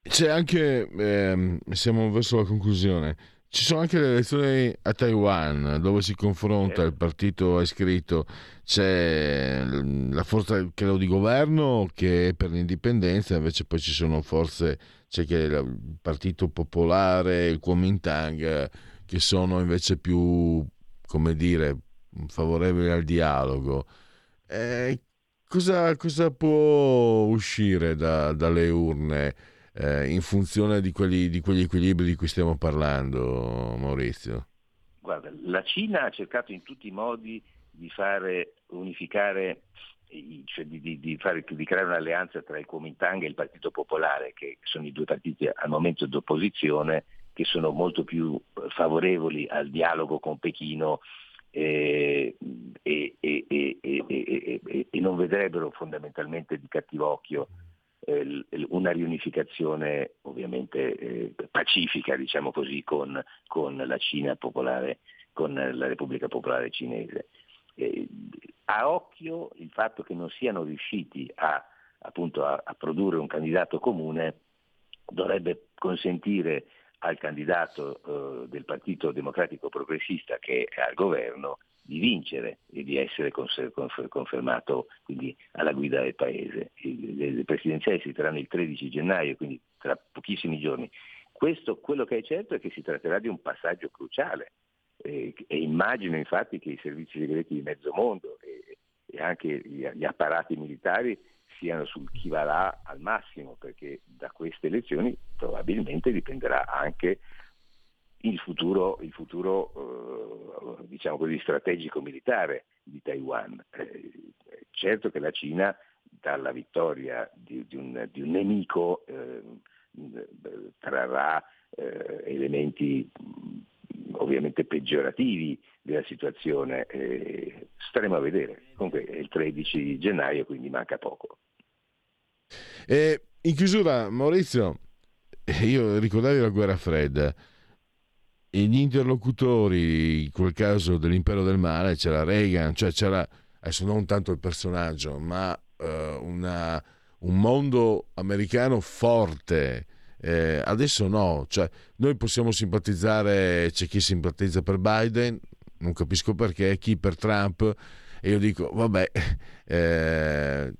C'è anche, eh, siamo verso la conclusione, ci sono anche le elezioni a Taiwan dove si confronta il partito iscritto, c'è la forza credo di governo che è per l'indipendenza, invece poi ci sono forze, c'è che il partito popolare, il Kuomintang che sono invece più, come dire, favorevoli al dialogo. Eh, cosa, cosa, può uscire da, dalle urne? Eh, in funzione di, quelli, di quegli equilibri di cui stiamo parlando, Maurizio? Guarda, la Cina ha cercato in tutti i modi di fare unificare cioè di, di, di, fare, di, creare un'alleanza tra il Kuomintang e il Partito Popolare, che sono i due partiti al momento d'opposizione, che sono molto più favorevoli al dialogo con Pechino eh, e, e, e, e, non vedrebbero fondamentalmente di cattivo occhio una riunificazione ovviamente eh, pacifica, diciamo così, con, con, la Cina popolare, con la Repubblica Popolare Cinese. Eh, a occhio il fatto che non siano riusciti a, appunto, a, a produrre un candidato comune dovrebbe consentire al candidato eh, del Partito Democratico Progressista che è al governo di vincere e di essere confermato quindi alla guida del Paese. Le presidenziali si terranno il 13 gennaio, quindi tra pochissimi giorni. Questo, quello che è certo è che si tratterà di un passaggio cruciale eh, e immagino infatti che i servizi segreti di mezzo mondo e, e anche gli, gli, apparati militari siano sul chi va là al massimo, perché da queste elezioni probabilmente dipenderà anche il futuro, il futuro eh, diciamo così, strategico-militare di Taiwan. Eh, certo che la Cina dalla vittoria di, di, un, di un, nemico eh, trarrà eh, elementi ovviamente peggiorativi della situazione. Eh, staremo a vedere. Comunque è il 13 gennaio, quindi manca poco. E in chiusura, Maurizio, io ricordavi la guerra fredda. Gli interlocutori, in quel caso dell'impero del male, c'era Reagan, cioè c'era, adesso non tanto il personaggio, ma uh, una, un mondo americano forte. Eh, adesso no, cioè, noi possiamo simpatizzare, c'è chi simpatizza per Biden, non capisco perché, chi per Trump, e io dico, vabbè, <laughs> eh,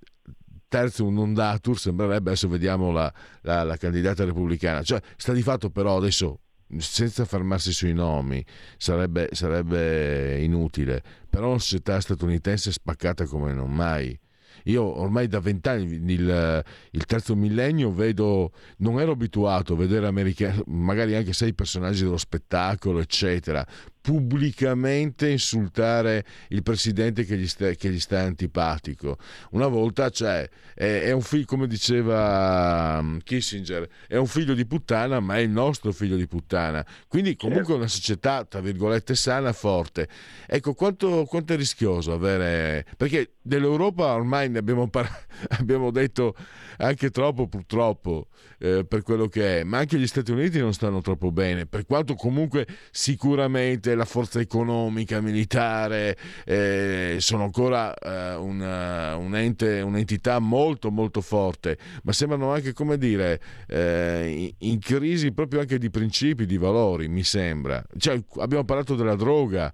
terzo un non datur sembrerebbe, adesso vediamo la, la, la candidata repubblicana, cioè sta di fatto però adesso senza fermarsi sui nomi sarebbe, sarebbe inutile, però una società statunitense spaccata come non mai. Io ormai da vent'anni, il, il, terzo millennio, vedo, non ero abituato a vedere americani, magari anche sei personaggi dello spettacolo, eccetera, pubblicamente insultare il presidente che gli sta, che gli sta antipatico. Una volta, cioè, è, è, un figlio, come diceva um, Kissinger, è un figlio di puttana, ma è il nostro figlio di puttana. Quindi comunque certo. una società, tra virgolette, sana, forte. Ecco, quanto, quanto è rischioso avere... Perché dell'Europa ormai ne abbiamo, par- <laughs> abbiamo detto anche troppo, purtroppo, eh, per quello che è, ma anche gli Stati Uniti non stanno troppo bene, per quanto comunque sicuramente la forza economica, militare, eh, sono ancora eh, una, un ente, un'entità molto molto forte, ma sembrano anche, come dire, eh, in crisi proprio anche di principi, di valori, mi sembra. Cioè, abbiamo parlato della droga,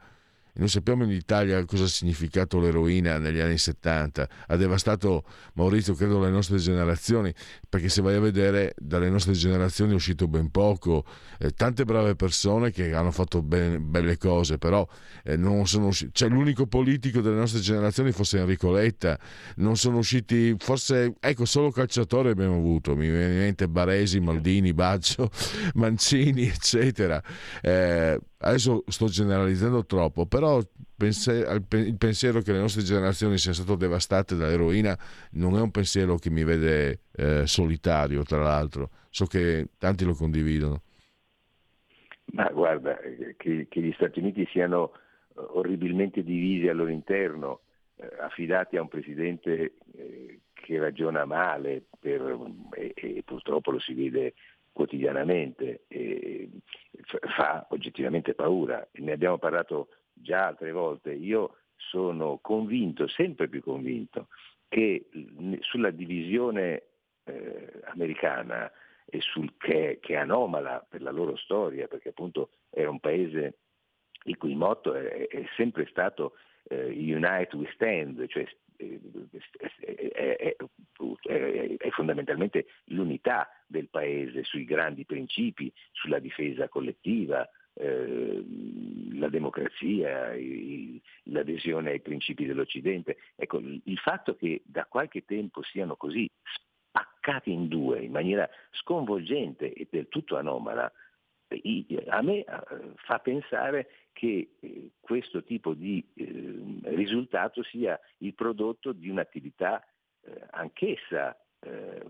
noi sappiamo in Italia cosa ha significato l'eroina negli anni 70, ha devastato Maurizio, credo, le nostre generazioni, perché se vai a vedere dalle nostre generazioni è uscito ben poco, eh, tante brave persone che hanno fatto ben, belle cose, però eh, non sono usciti, cioè l'unico politico delle nostre generazioni fosse Enrico Letta, non sono usciti, forse, ecco, solo calciatori abbiamo avuto, mi viene in mente Baresi, Maldini, Baggio, <laughs> Mancini, eccetera. Eh, adesso sto generalizzando troppo, però il pensiero che le nostre generazioni siano state devastate dall'eroina non è un pensiero che mi vede eh, solitario, tra l'altro. So che tanti lo condividono. Ma guarda, che, che gli Stati Uniti siano eh, orribilmente divisi al loro interno, eh, affidati a un presidente eh, che ragiona male per, e, e, purtroppo lo si vede quotidianamente, e fa oggettivamente paura. Ne abbiamo parlato già altre volte. Io sono convinto, sempre più convinto, che sulla divisione eh, americana e sul che, che, è anomala per la loro storia, perché appunto era un paese il cui motto è, è sempre stato eh, Unite we stand, cioè è, è, è, fondamentalmente l'unità del paese sui grandi principi, sulla difesa collettiva, eh, la democrazia, l'adesione ai principi dell'Occidente. Ecco, il fatto che da qualche tempo siano così spaccati in due in maniera sconvolgente e del tutto anomala, a me fa pensare che eh, questo tipo di eh, risultato sia il prodotto di un'attività eh, anch'essa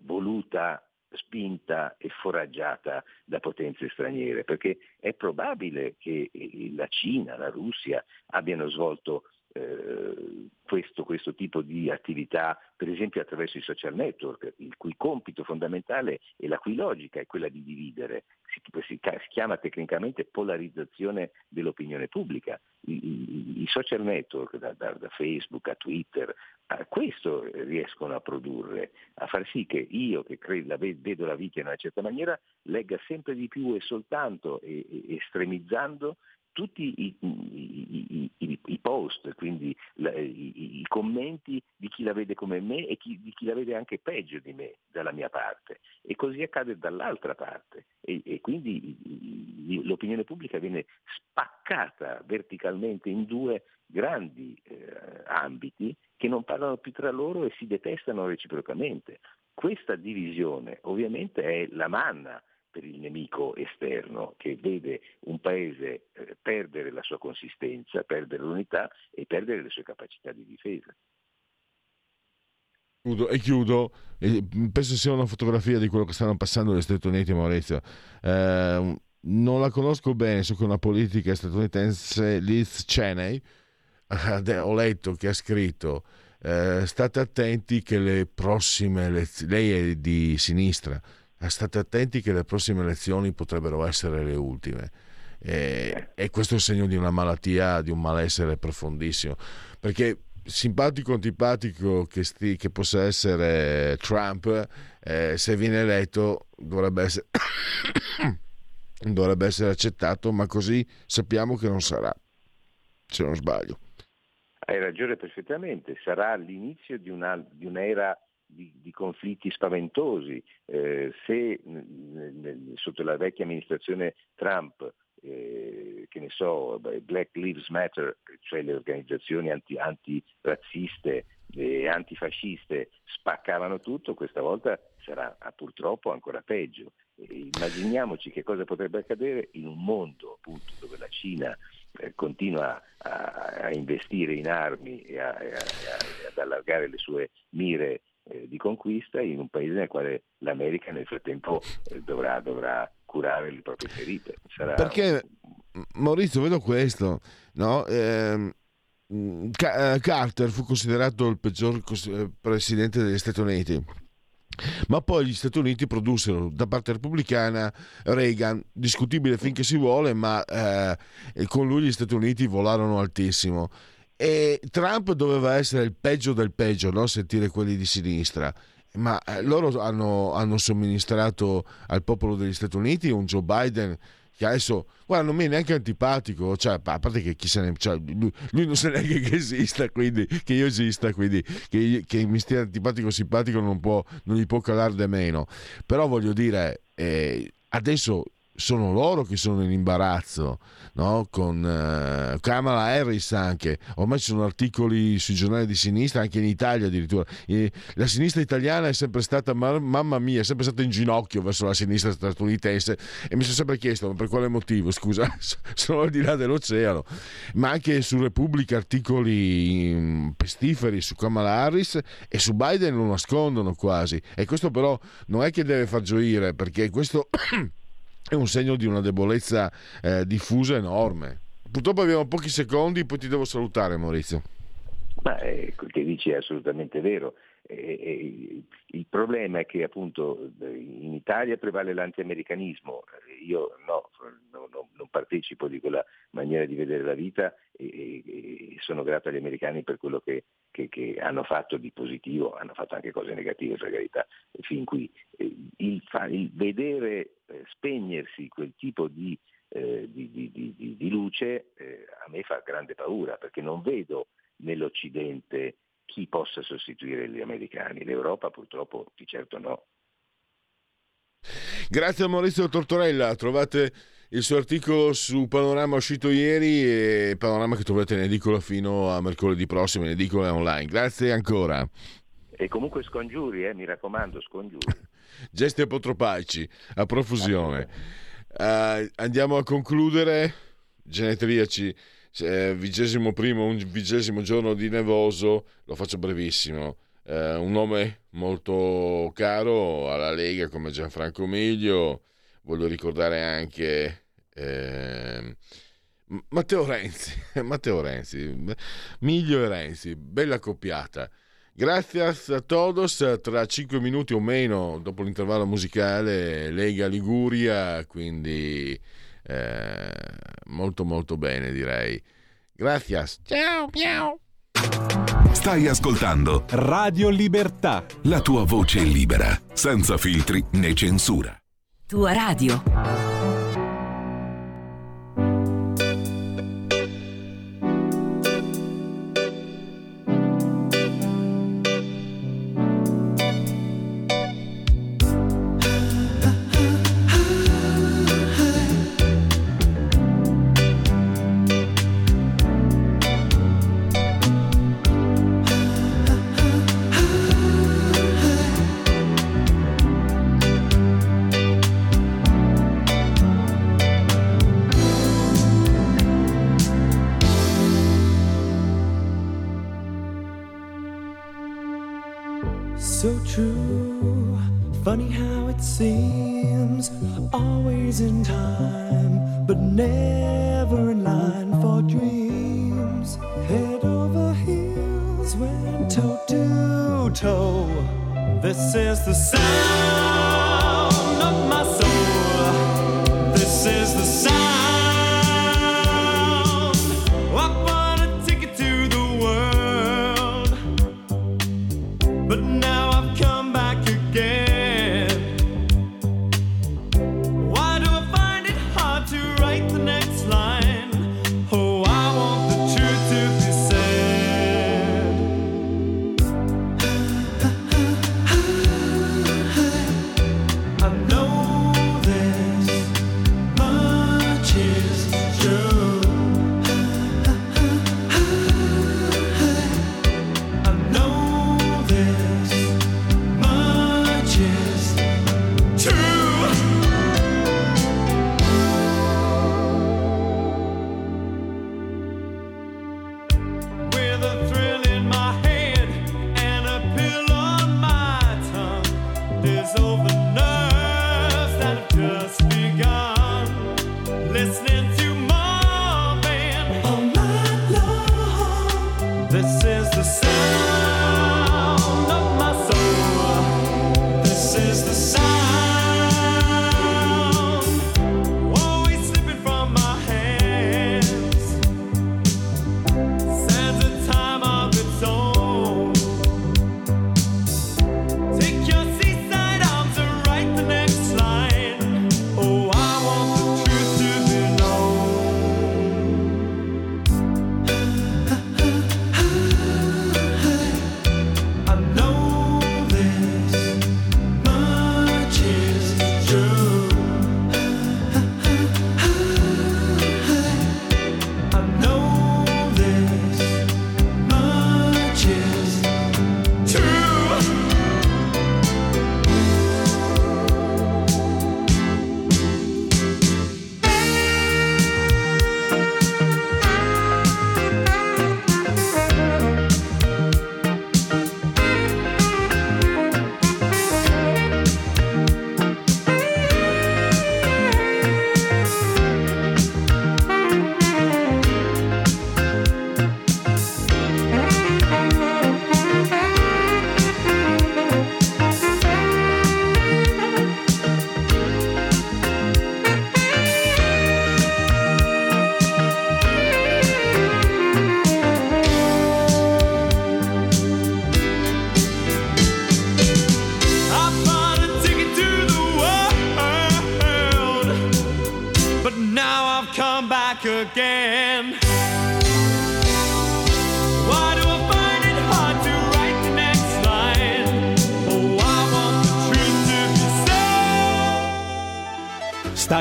voluta spinta e foraggiata da potenze straniere, perché è probabile che la Cina, la Russia abbiano svolto eh, questo, questo, tipo di attività, per esempio attraverso i social network, il cui compito fondamentale e la cui logica è quella di dividere. Si, si, si chiama tecnicamente polarizzazione dell'opinione pubblica. I, i, i social network, da, da, da, Facebook a Twitter, a questo riescono a produrre, a far sì che io, che credo, vedo la vita in una certa maniera, legga sempre di più e soltanto e, e, estremizzando tutti i, i, i, i post, quindi la, i, commenti di chi la vede come me e chi, di chi la vede anche peggio di me dalla mia parte. E così accade dall'altra parte. E, e quindi l'opinione pubblica viene spaccata verticalmente in due grandi eh, ambiti che non parlano più tra loro e si detestano reciprocamente. Questa divisione ovviamente è la manna per il nemico esterno che vede un paese eh, perdere la sua consistenza, perdere l'unità e perdere le sue capacità di difesa. E chiudo, penso sia una fotografia di quello che stanno passando negli Stati Uniti, Maurizio. Eh, non la conosco bene, so che una politica statunitense, Liz Cheney, <laughs> ho letto che ha scritto eh, state attenti che le prossime elezioni, lei è di sinistra, state attenti che le prossime elezioni potrebbero essere le ultime. E, e questo è il segno di una malattia, di un malessere profondissimo. Perché simpatico o antipatico che, sti, che, possa essere Trump, eh, se viene eletto dovrebbe essere, <coughs> dovrebbe essere accettato, ma così sappiamo che non sarà, se non sbaglio. Hai ragione perfettamente, sarà l'inizio di, una, di un'era di, di, conflitti spaventosi. Eh, se n- sotto la vecchia amministrazione Trump eh, che ne so, Black Lives Matter, cioè le organizzazioni anti, antirazziste e antifasciste spaccavano tutto, questa volta sarà ah, purtroppo ancora peggio. E immaginiamoci che cosa potrebbe accadere in un mondo appunto dove la Cina eh, continua a, a, investire in armi e, a, e ad allargare le sue mire eh, di conquista in un paese nel quale l'America nel frattempo eh, dovrà, dovrà curare le proprie ferite. Sarà... Perché Maurizio, vedo questo, no? Eh, Carter fu considerato il peggior eh, presidente degli Stati Uniti. Ma poi gli Stati Uniti produssero da parte repubblicana Reagan, discutibile finché si vuole, ma eh, con lui gli Stati Uniti volarono altissimo. E Trump doveva essere il peggio del peggio, no? sentire quelli di sinistra ma eh, loro hanno, hanno, somministrato al popolo degli Stati Uniti un Joe Biden che adesso, guarda, non mi è neanche antipatico, cioè, a parte che chi se ne, cioè, lui, lui, non sa neanche che esista, quindi, che io esista, quindi che, che mi stia antipatico o simpatico non, può, non gli può calare da meno, però voglio dire, eh, adesso sono loro che sono in imbarazzo, no? con uh, Kamala Harris anche, ormai ci sono articoli sui giornali di sinistra, anche in Italia addirittura. E la sinistra italiana è sempre stata, mamma mia, è sempre stata in ginocchio verso la sinistra statunitense e mi sono sempre chiesto ma per quale motivo, scusa, <laughs> sono al di là dell'oceano. Ma anche su Repubblica articoli mm, pestiferi su Kamala Harris e su Biden lo nascondono quasi. E questo però non è che deve far gioire, perché questo... <clears throat> è un segno di una debolezza eh, diffusa enorme. Purtroppo abbiamo pochi secondi, poi ti devo salutare Maurizio. Ma eh, quel che dici è assolutamente vero. Il problema è che appunto in Italia prevale l'antiamericanismo, io no, no, no, non partecipo di quella maniera di vedere la vita e, e, sono grato agli americani per quello che, che, che, hanno fatto di positivo, hanno fatto anche cose negative per carità fin qui. Eh, il, il vedere eh, spegnersi quel tipo di, eh, di, di, di luce eh, a me fa grande paura perché non vedo nell'Occidente chi possa sostituire gli americani. L'Europa purtroppo di certo no. Grazie a Maurizio Tortorella, trovate il suo articolo su Panorama uscito ieri e Panorama che trovate in edicola fino a mercoledì prossimo in edicola online. Grazie ancora. E comunque scongiuri, eh, mi raccomando, scongiuri. <laughs> Gesti apotropaici a profusione. Uh, andiamo a concludere. Genetriaci vigesimo primo, un vigesimo giorno di nevoso, lo faccio brevissimo. Eh, un nome molto caro alla Lega come Gianfranco Miglio, voglio ricordare anche eh, Matteo Renzi, <laughs> Matteo Renzi, Miglio e Renzi, bella coppiata. Grazie a todos, tra 5 minuti o meno dopo l'intervallo musicale Lega Liguria, quindi eh, molto molto bene direi. Grazie. Ciao, miau. Stai ascoltando Radio Libertà. La tua voce libera, senza filtri né censura. Tua radio.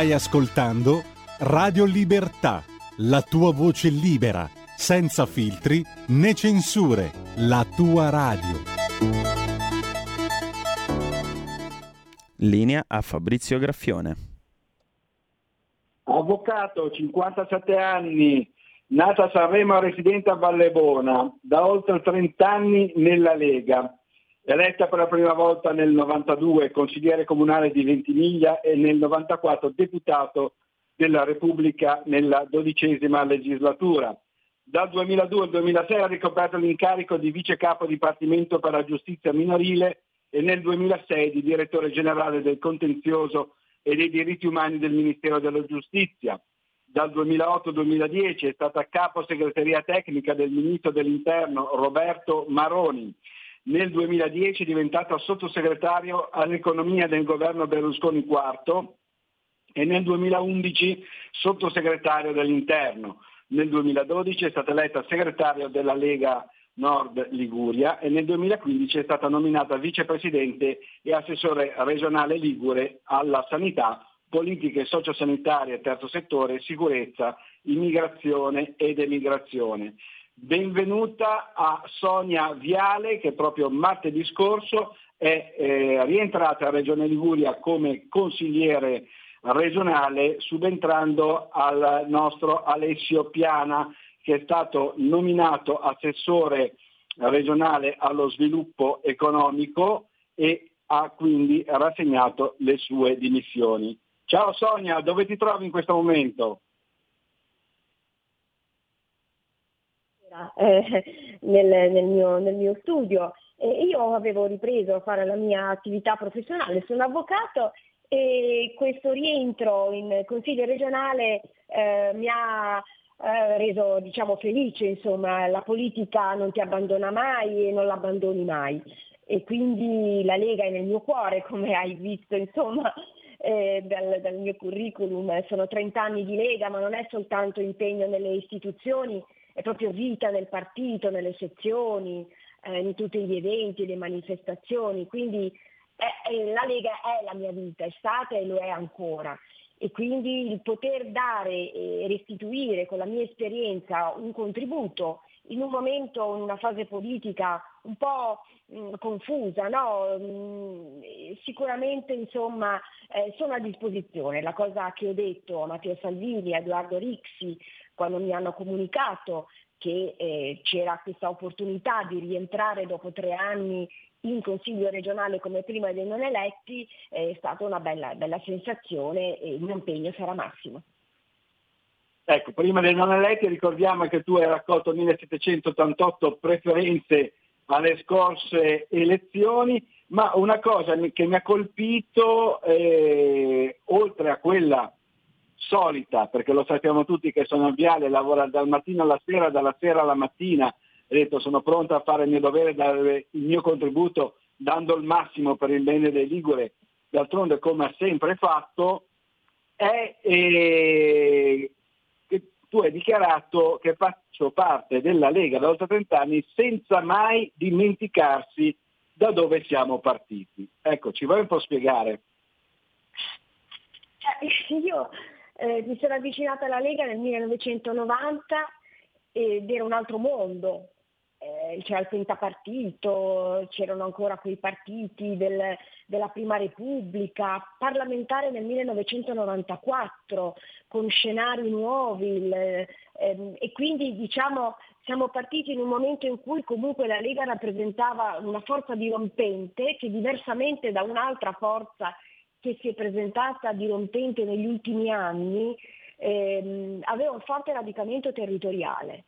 Stai ascoltando Radio Libertà, la tua voce libera, senza filtri né censure, la tua radio. Linea a Fabrizio Graffione. Avvocato, 57 anni, nata a Sanremo, residente a Vallebona, da oltre 30 anni nella Lega. Eletta per la prima volta nel 92 consigliere comunale di Ventimiglia e nel 94 deputato della Repubblica nella dodicesima legislatura. Dal 2002 al 2006 ha ricoperto l'incarico di vice capo dipartimento per la giustizia minorile e nel 2006 di direttore generale del contenzioso e dei diritti umani del Ministero della Giustizia. Dal 2008-2010 è stata capo segreteria tecnica del Ministro dell'Interno Roberto Maroni. Nel 2010 è diventata sottosegretario all'economia del governo Berlusconi IV e nel 2011 sottosegretario dell'Interno. Nel 2012 è stata eletta segretario della Lega Nord Liguria e nel 2015 è stata nominata vicepresidente e assessore regionale Ligure alla sanità, politiche sociosanitarie, terzo settore, sicurezza, immigrazione ed emigrazione. Benvenuta a Sonia Viale che proprio martedì scorso è eh, rientrata a Regione Liguria come consigliere regionale subentrando al nostro Alessio Piana che è stato nominato assessore regionale allo sviluppo economico e ha quindi rassegnato le sue dimissioni. Ciao Sonia, dove ti trovi in questo momento? Eh, nel, nel mio, nel mio studio. E io avevo ripreso a fare la mia attività professionale, sono avvocato e questo rientro in consiglio regionale eh, mi ha eh, reso diciamo, felice, insomma, la politica non ti abbandona mai e non l'abbandoni mai. E quindi la Lega è nel mio cuore, <laughs> come hai visto insomma, eh, dal, dal mio curriculum. Sono 30 anni di Lega, ma non è soltanto impegno nelle istituzioni, è proprio vita nel partito, nelle sezioni, eh, in tutti gli eventi, le manifestazioni, quindi eh, la Lega è la mia vita, è stata e lo è ancora. E quindi il poter dare e restituire con la mia esperienza un contributo in un momento, in una fase politica un po' mh, confusa, no? mh, sicuramente insomma, eh, sono a disposizione. La cosa che ho detto a Matteo Salvini, a Edoardo Rixi, quando mi hanno comunicato che eh, c'era questa opportunità di rientrare dopo tre anni in Consiglio regionale come prima dei non eletti, è stata una bella, bella sensazione e il mio impegno sarà massimo. Ecco, prima dei non eletti ricordiamo che tu hai raccolto 1788 preferenze alle scorse elezioni, ma una cosa che mi ha colpito, eh, oltre a quella solita, perché lo sappiamo tutti che sono Viale, lavora dal mattino alla sera, dalla sera alla mattina, ha detto sono pronto a fare il mio dovere, dare il mio contributo dando il massimo per il bene dei Ligure, d'altronde come ha sempre fatto, è eh, tu hai dichiarato che faccio parte della Lega da oltre 30 anni senza mai dimenticarsi da dove siamo partiti. Ecco, ci vuoi un po' spiegare? Eh, io eh, mi sono avvicinata alla Lega nel 1990 ed era un altro mondo. Eh, c'era il pentapartito, c'erano ancora quei partiti del, della Prima Repubblica, parlamentare nel 1994 con scenari nuovi il, ehm, e quindi diciamo siamo partiti in un momento in cui comunque la Lega rappresentava una forza dirompente che diversamente da un'altra forza che si è presentata dirompente negli ultimi anni ehm, aveva un forte radicamento territoriale,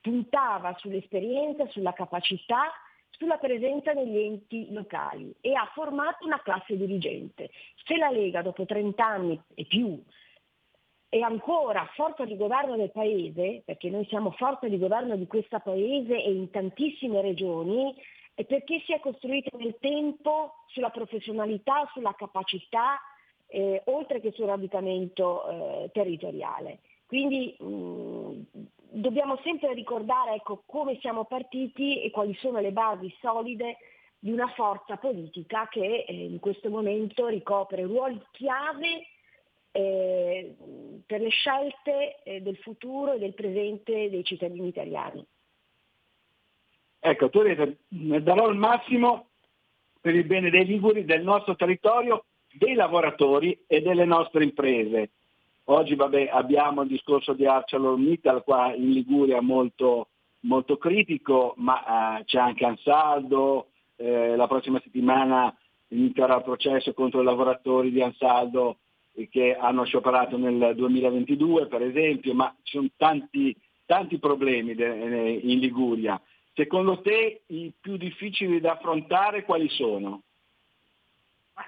puntava sull'esperienza, sulla capacità, sulla presenza negli enti locali e ha formato una classe dirigente. Se la Lega dopo 30 anni e più è ancora forza di governo del Paese, perché noi siamo forza di governo di questo Paese e in tantissime regioni, e perché si è costruito nel tempo sulla professionalità, sulla capacità, eh, oltre che sul radicamento eh, territoriale. Quindi mh, dobbiamo sempre ricordare ecco, come siamo partiti e quali sono le basi solide di una forza politica che eh, in questo momento ricopre ruoli chiave eh, per le scelte eh, del futuro e del presente dei cittadini italiani. Ecco, tu hai detto, darò il massimo per il bene dei Liguri, del nostro territorio, dei lavoratori e delle nostre imprese. Oggi vabbè, abbiamo il discorso di ArcelorMittal qua in Liguria molto, molto critico, ma eh, c'è anche Ansaldo, eh, la prossima settimana inizierà il processo contro i lavoratori di Ansaldo che hanno scioperato nel 2022 per esempio, ma ci sono tanti, tanti problemi de- eh, in Liguria. Secondo te i più difficili da affrontare quali sono?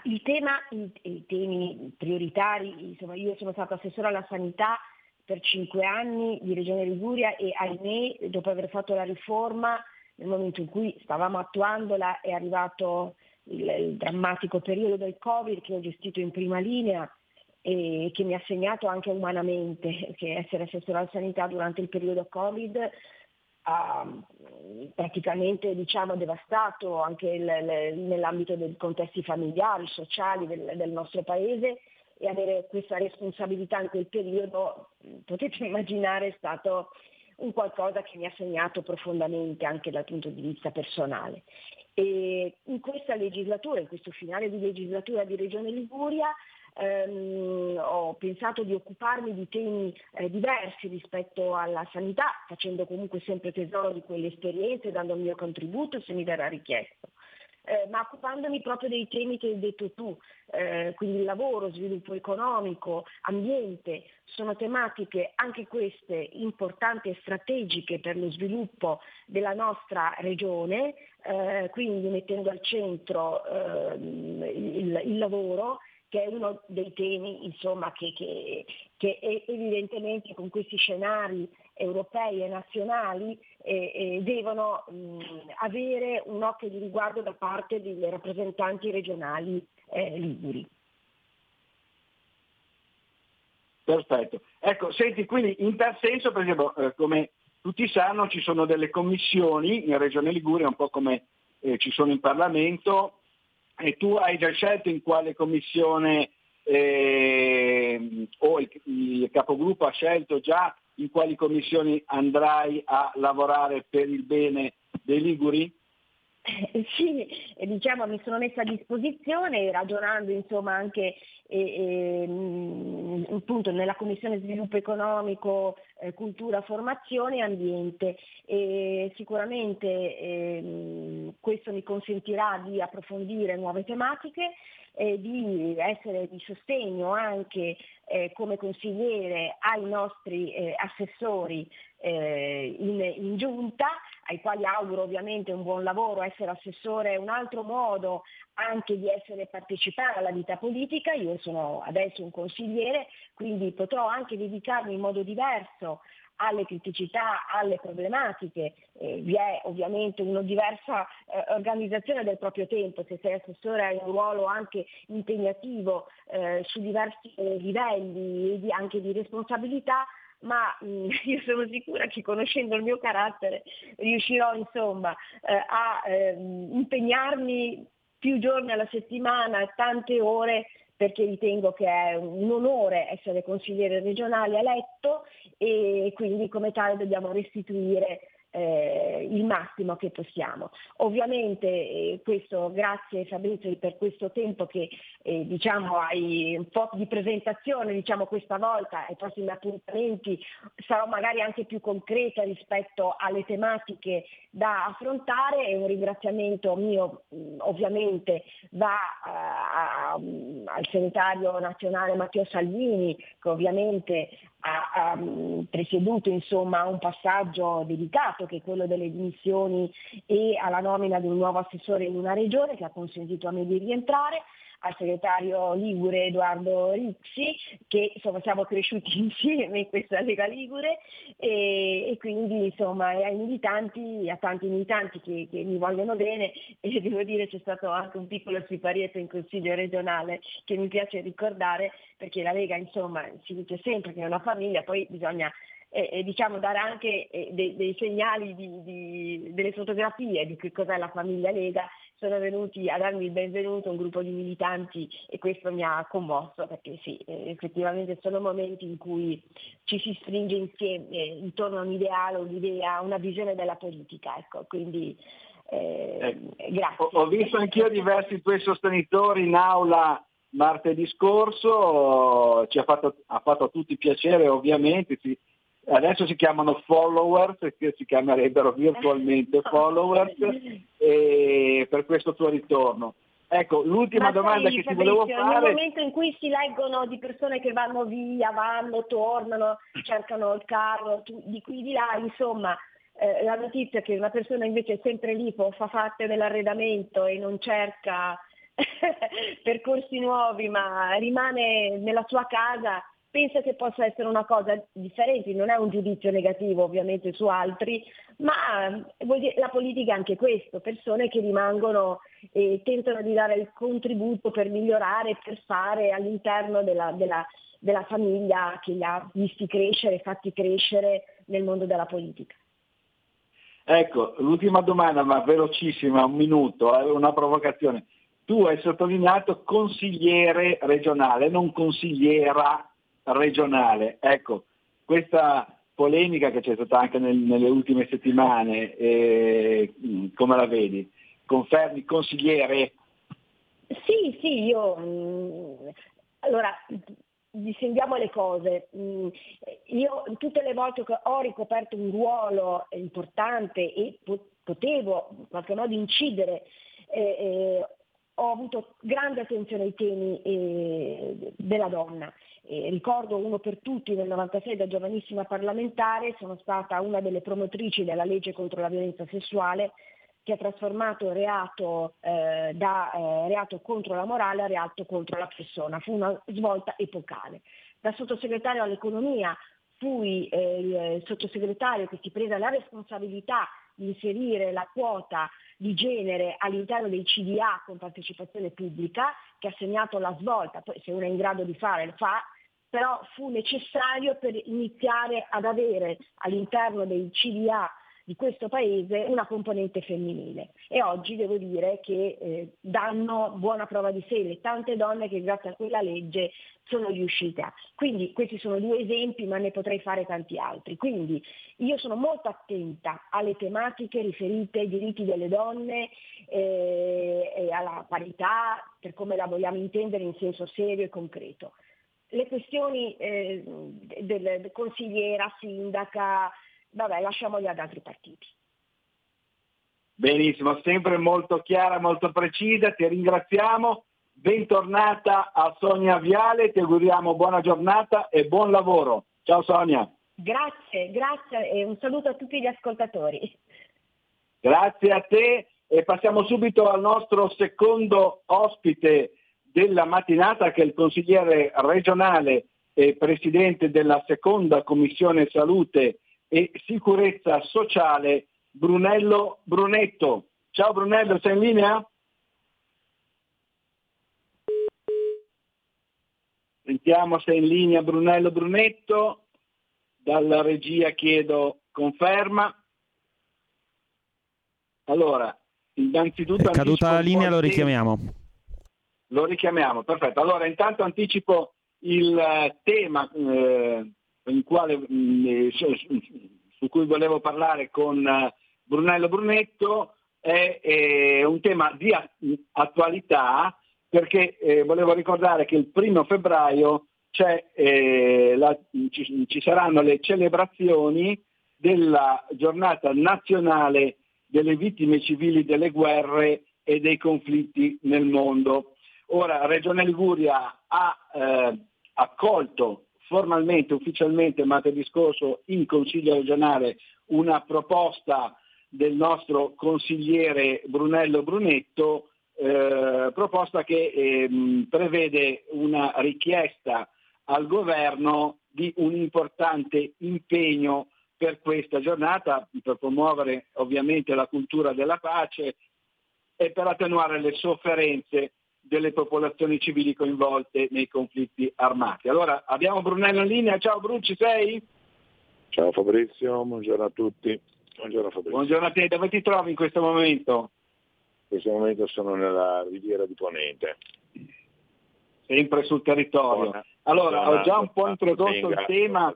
Il tema, i, temi prioritari, insomma, io sono stata assessora alla sanità per cinque anni di Regione Liguria e ahimè dopo aver fatto la riforma nel momento in cui stavamo attuandola è arrivato il, il drammatico periodo del Covid che ho gestito in prima linea e che mi ha segnato anche umanamente, <laughs> che essere assessora alla sanità durante il periodo Covid ha praticamente diciamo, devastato anche il, il, nell'ambito dei contesti familiari, sociali del, del, nostro paese e avere questa responsabilità in quel periodo, potete <laughs> immaginare, è stato un qualcosa che mi ha segnato profondamente anche dal punto di vista personale. E in questa legislatura, in questo finale di legislatura di Regione Liguria, ehm, ho pensato di occuparmi di temi eh, diversi rispetto alla sanità, facendo comunque sempre tesoro di quelle esperienze, dando il mio contributo se mi verrà richiesto. eh, ma occupandomi proprio dei temi che hai detto tu, eh, quindi lavoro, sviluppo economico, ambiente, sono tematiche anche queste importanti e strategiche per lo sviluppo della nostra regione, eh, quindi mettendo al centro ehm, il, il lavoro che è uno dei temi insomma, che, che, che evidentemente con questi scenari europei e nazionali eh, eh, devono mh, avere un occhio di riguardo da parte dei rappresentanti regionali eh, liguri. Perfetto. Ecco, senti, quindi in tal senso, per esempio, eh, come tutti sanno, ci sono delle commissioni in Regione Liguria, un po' come eh, ci sono in Parlamento, e tu hai già scelto in quale commissione eh, o il, il capogruppo ha scelto già in quali commissioni andrai a lavorare per il bene dei Liguri? Eh, sì, diciamo mi sono messa a disposizione ragionando insomma anche eh, eh, appunto nella Commissione Sviluppo Economico, eh, Cultura, Formazione e Ambiente. E sicuramente ehm, questo mi consentirà di approfondire nuove tematiche e di essere di sostegno anche eh, come consigliere ai nostri eh, assessori eh, in, in, giunta, ai quali auguro ovviamente un buon lavoro, essere assessore è un altro modo anche di essere partecipare alla vita politica, io sono adesso un consigliere, quindi potrò anche dedicarmi in modo diverso alle criticità, alle problematiche, eh, vi è ovviamente una diversa eh, organizzazione del proprio tempo, se sei assessore hai un ruolo anche impegnativo eh, su diversi livelli e di, anche di responsabilità, ma mh, <laughs> io sono sicura che conoscendo il mio carattere riuscirò insomma eh, a ehm, impegnarmi più giorni alla settimana, tante ore perché ritengo che è un onore essere consigliere regionale eletto e quindi come tale dobbiamo restituire eh, il massimo che possiamo. Ovviamente eh, questo, grazie Fabrizio per questo tempo che eh, diciamo hai un po' di presentazione diciamo questa volta ai prossimi appuntamenti sarò magari anche più concreta rispetto alle tematiche da affrontare e un ringraziamento mio mh, ovviamente va uh, a, a, al segretario nazionale Matteo Salvini che ovviamente ha, ha presieduto insomma, un passaggio delicato che è quello delle dimissioni e alla nomina di un nuovo assessore in una regione che ha consentito a me di rientrare al segretario Ligure Edoardo Rixi, che insomma siamo cresciuti <laughs> insieme in questa Lega Ligure e, e quindi insomma ai militanti, a tanti militanti che, che, mi vogliono bene e devo dire c'è stato anche un piccolo siparietto in consiglio regionale che mi piace ricordare perché la Lega insomma si dice sempre che è una famiglia, poi bisogna eh, eh, diciamo, dare anche eh, dei, dei, segnali, di, di, delle fotografie di che cos'è la famiglia Lega sono venuti a darmi il benvenuto un gruppo di militanti e questo mi ha commosso perché sì, eh, effettivamente sono momenti in cui ci si stringe insieme intorno a un ideale, un'idea, una visione della politica. Ecco, quindi eh, eh, grazie. Ho, visto anch'io diversi tuoi sostenitori in aula martedì scorso, ci ha fatto, ha fatto a tutti piacere ovviamente, si, adesso si chiamano followers, che si chiamerebbero virtualmente followers, per questo tuo ritorno. Ecco, l'ultima Ma domanda poi, che ti Fabrizio, volevo fare... Nel momento in cui si leggono di persone che vanno via, vanno, tornano, cercano il carro, di qui di là, insomma, eh, la notizia che una persona invece è sempre lì, fa parte dell'arredamento e non cerca <laughs> percorsi nuovi, ma rimane nella sua casa, pensa che possa essere una cosa differente, non è un giudizio negativo ovviamente su altri, ma dire, la politica è anche questo, persone che rimangono e tentano di dare il contributo per migliorare, per fare all'interno della, della, della famiglia che li ha visti crescere, fatti crescere nel mondo della politica. Ecco, l'ultima domanda, ma velocissima, un minuto, eh, una provocazione. Tu hai sottolineato consigliere regionale, non consigliera regionale. Ecco, questa polemica che c'è stata anche nel, nelle ultime settimane, eh, come la vedi? Confermi consigliere? Sì, sì, io... Mh, allora, distinguiamo le cose. Io tutte le volte che ho ricoperto un ruolo importante e potevo in qualche modo incidere eh, eh, ho avuto grande attenzione ai temi eh, della donna. Eh, ricordo uno per tutti nel 96 da giovanissima parlamentare, sono stata una delle promotrici della legge contro la violenza sessuale che ha trasformato reato eh, da eh, reato contro la morale a reato contro la persona. Fu una svolta epocale. Da sottosegretario all'economia fui eh, il sottosegretario che si prese la responsabilità di inserire la quota di genere all'interno dei CDA con partecipazione pubblica, che ha segnato la svolta, poi se uno è in grado di fare lo fa, però fu necessario per iniziare ad avere all'interno dei CDA di questo paese una componente femminile e oggi devo dire che eh, danno buona prova di sé le tante donne che grazie a quella legge sono riuscite a. Quindi questi sono due esempi ma ne potrei fare tanti altri. Quindi io sono molto attenta alle tematiche riferite ai diritti delle donne eh, e alla parità per come la vogliamo intendere in senso serio e concreto. Le questioni eh, del, del consigliera, sindaca, vabbè, lasciamoli ad altri partiti. Benissimo, sempre molto chiara, molto precisa, ti ringraziamo. Bentornata a Sonia Viale, ti auguriamo buona giornata e buon lavoro. Ciao Sonia. Grazie, grazie e un saluto a tutti gli ascoltatori. Grazie a te e passiamo subito al nostro secondo ospite della mattinata che il consigliere regionale e presidente della seconda commissione salute e sicurezza sociale Brunello Brunetto. Ciao Brunello, sei in linea? Sentiamo se è in linea Brunello Brunetto. Dalla regia chiedo conferma. Allora, innanzitutto... È caduta la linea, lo richiamiamo. Lo richiamiamo, perfetto. Allora, intanto anticipo il eh, tema eh, quale, mh, eh, su, su cui volevo parlare con eh, Brunello Brunetto, è, è un tema di attualità perché eh, volevo ricordare che il primo febbraio eh, la- ci, ci saranno le celebrazioni della giornata nazionale delle vittime civili delle guerre e dei conflitti nel mondo. Ora, Regione Liguria ha eh, accolto formalmente, ufficialmente martedì scorso in Consiglio regionale una proposta del nostro consigliere Brunello Brunetto, eh, proposta che ehm, prevede una richiesta al governo di un importante impegno per questa giornata, per promuovere ovviamente la cultura della pace e per attenuare le sofferenze delle popolazioni civili coinvolte nei conflitti armati. Allora abbiamo Brunello in linea, ciao Bru, ci sei? Ciao Fabrizio, buongiorno a tutti. Buongiorno Fabrizio. Buongiorno a te, dove ti trovi in questo momento? In questo momento sono nella riviera di Ponente. Sempre sul territorio. Zona- Allora, zona ho già un po' introdotto Venga, il tema,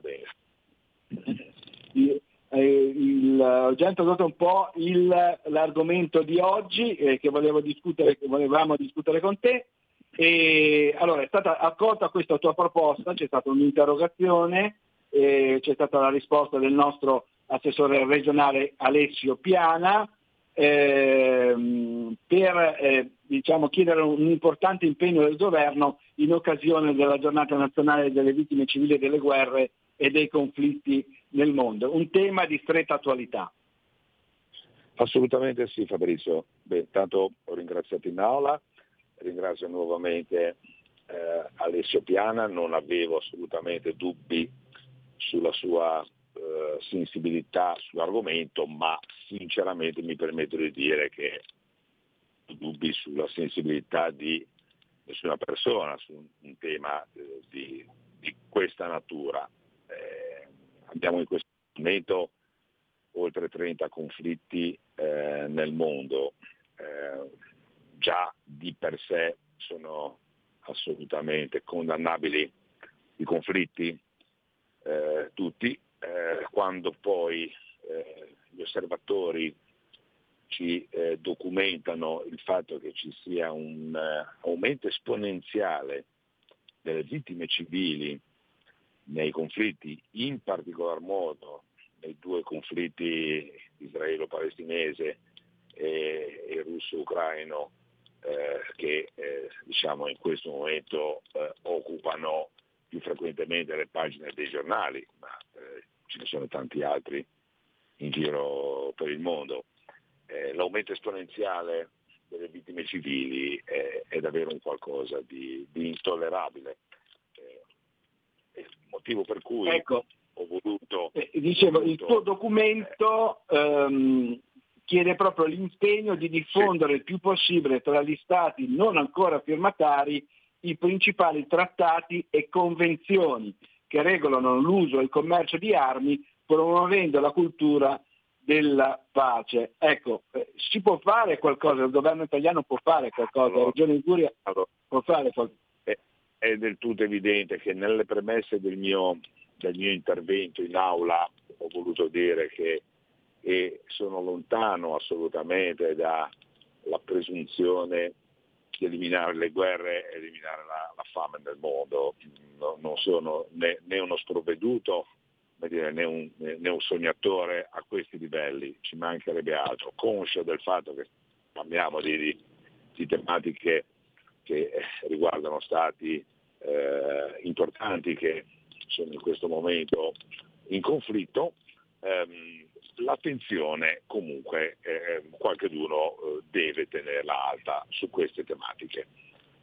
eh, il- ho già introdotto un po' il- l'argomento di oggi eh, che discutere, che volevamo discutere con te. E, allora, è stata accolta questa tua proposta, c'è stata un'interrogazione, eh, c'è stata la risposta del nostro assessore regionale Alessio Piana ehm, per eh, diciamo, chiedere un importante impegno del governo in occasione della giornata nazionale delle vittime civili delle guerre e dei conflitti nel mondo, un tema di stretta attualità. Assolutamente sì Fabrizio. Beh, intanto ho ringraziato in aula, ringrazio nuovamente eh, Alessio Piana, non avevo assolutamente dubbi sulla sua eh, sensibilità sull'argomento, ma sinceramente mi permetto di dire che ho dubbi sulla sensibilità di nessuna persona su un, un tema eh, di, di questa natura. Eh, abbiamo in questo momento oltre 30 conflitti eh, nel mondo, eh, già di per sé sono assolutamente condannabili i conflitti, eh, tutti, eh, quando poi eh, gli osservatori ci eh, documentano il fatto che ci sia un eh, aumento esponenziale delle vittime civili nei conflitti, in particolar modo nei due conflitti israelo-palestinese e, e russo-ucraino eh, che eh, diciamo in questo momento eh, occupano più frequentemente le pagine dei giornali, ma eh, ce ne sono tanti altri in giro per il mondo. Eh, l'aumento esponenziale delle vittime civili è, è davvero un qualcosa di, di intollerabile. Eh, il motivo per cui Ecco. ho voluto... Eh, dicevo, il voluto- tuo documento ehm, chiede proprio l'impegno di diffondere il più possibile tra gli stati non ancora firmatari i principali trattati e convenzioni che regolano l'uso e il commercio di armi promuovendo la cultura della pace. Ecco, eh, si può fare qualcosa, il governo italiano può fare qualcosa, la Regione Liguria Allora, può fare qualcosa. È, del tutto evidente che nelle premesse del mio, del mio intervento in aula ho voluto dire che e sono lontano assolutamente dalla presunzione di eliminare le guerre e eliminare la, la fame nel mondo. No- non sono né, né uno sprovveduto né, un, né un sognatore a questi livelli, ci mancherebbe altro, conscio del fatto che parliamo di, di- di tematiche che eh, riguardano stati eh, importanti che sono in questo momento in conflitto, ehm, l'attenzione comunque eh, qualcheduno eh, deve tenerla alta su queste tematiche.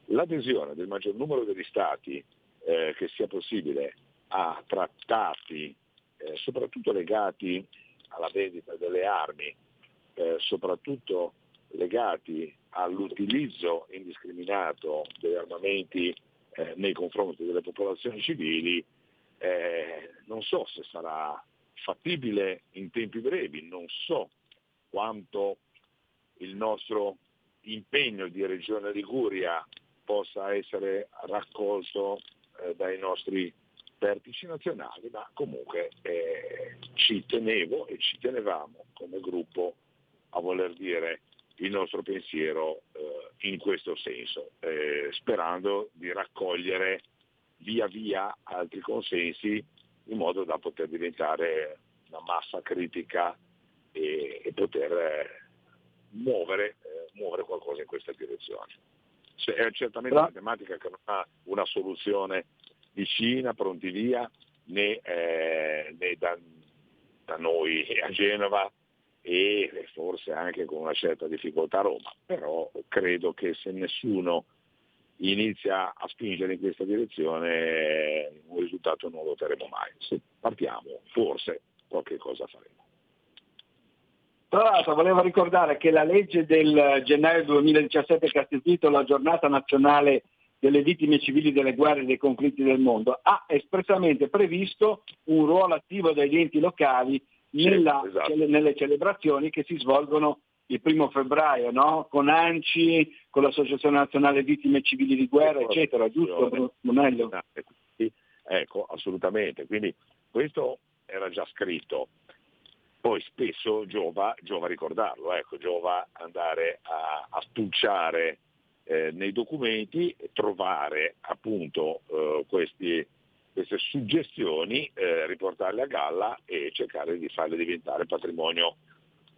L'adesione del maggior numero degli stati eh, che sia possibile a trattati eh, soprattutto legati alla vendita delle armi, eh, soprattutto legati all'utilizzo indiscriminato degli armamenti eh, nei confronti delle popolazioni civili, eh, non so se sarà fattibile in tempi brevi, non so quanto il nostro impegno di Regione Liguria possa essere raccolto eh, dai nostri vertici nazionali, ma comunque eh, ci tenevo e ci tenevamo come gruppo a voler dire il nostro pensiero eh, in questo senso, eh, sperando di raccogliere via via altri consensi in modo da poter diventare una massa critica e, e poter eh, muovere, eh, muovere qualcosa in questa direzione. Cioè, è certamente una tematica che non ha una soluzione vicina, pronti via, né, eh, né da, da noi a Genova e forse anche con una certa difficoltà a Roma, però credo che se nessuno inizia a spingere in questa direzione un risultato non lo otterremo mai. Se partiamo forse qualche cosa faremo. Tra l'altro volevo ricordare che la legge del gennaio 2017 che ha istituito la giornata nazionale delle vittime civili delle guerre e dei conflitti del mondo ha espressamente previsto un ruolo attivo degli enti locali nella- esatto. nelle celebrazioni che si svolgono il primo febbraio, no? con ANCI, con l'Associazione Nazionale Vittime Civili di Guerra, eccetera, giusto Brunello? Sì, Ecco, assolutamente. Quindi questo era già scritto. Poi spesso giova, giova ricordarlo, ecco, giova andare a, a spulciare eh, nei documenti e trovare appunto eh, questi- queste suggestioni, eh, riportarle a galla e cercare di farle diventare patrimonio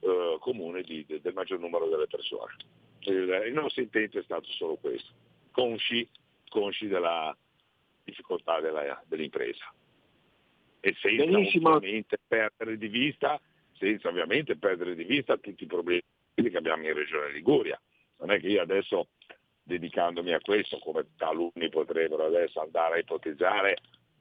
eh, comune di- de- del maggior numero delle persone. Il, il nostro intento è stato solo questo, consci, consci della difficoltà della- dell'impresa e senza Benissimo. ovviamente perdere di vista, senza ovviamente perdere di vista tutti i problemi che abbiamo in Regione Liguria. Non è che io adesso, dedicandomi a questo, come taluni potrebbero adesso andare a ipotizzare,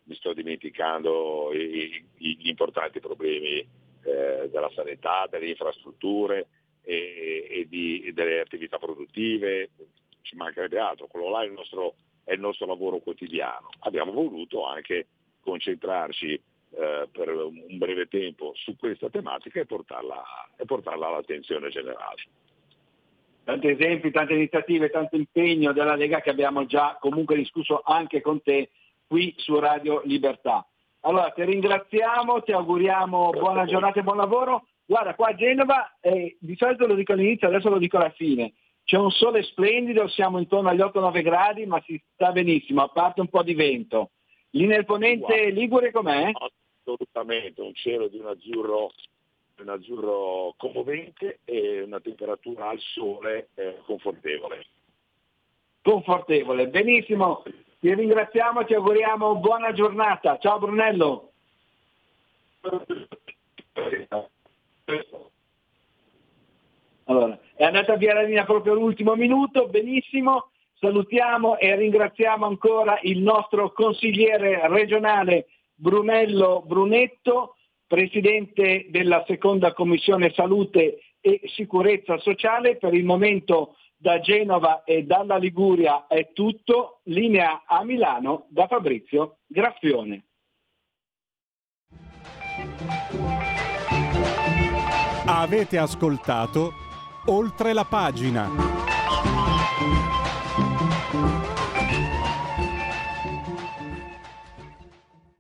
mi sto dimenticando i- i- gli importanti problemi eh, della sanità, delle infrastrutture e, e di- e delle attività produttive, ci mancherebbe altro, quello là è il nostro, è il nostro lavoro quotidiano. Abbiamo voluto anche concentrarci eh, per un breve tempo su questa tematica e portarla, e portarla all'attenzione generale. tanti esempi, tante iniziative, tanto impegno della Lega che abbiamo già comunque discusso anche con te qui su Radio Libertà. Allora ti ringraziamo, ti auguriamo Grazie buona giornata e buon lavoro. Guarda, qua a Genova, eh, di solito lo dico all'inizio, adesso lo dico alla fine, c'è un sole splendido, siamo intorno agli 8-9 gradi, ma si sta benissimo, a parte un po' di vento. Lì nel ponente Wow. Ligure com'è? Assolutamente, un cielo di un azzurro un azzurro commovente e una temperatura al sole eh, confortevole. Confortevole, benissimo. Ti ringraziamo, ti auguriamo buona giornata. Ciao Brunello. Allora, è andata via la linea proprio all'ultimo minuto, benissimo. Salutiamo e ringraziamo ancora il nostro consigliere regionale Brunello Brunetto, presidente della seconda commissione salute e sicurezza sociale. Per il momento da Genova e dalla Liguria è tutto. Linea a Milano da Fabrizio Graffione. Avete ascoltato oltre la pagina.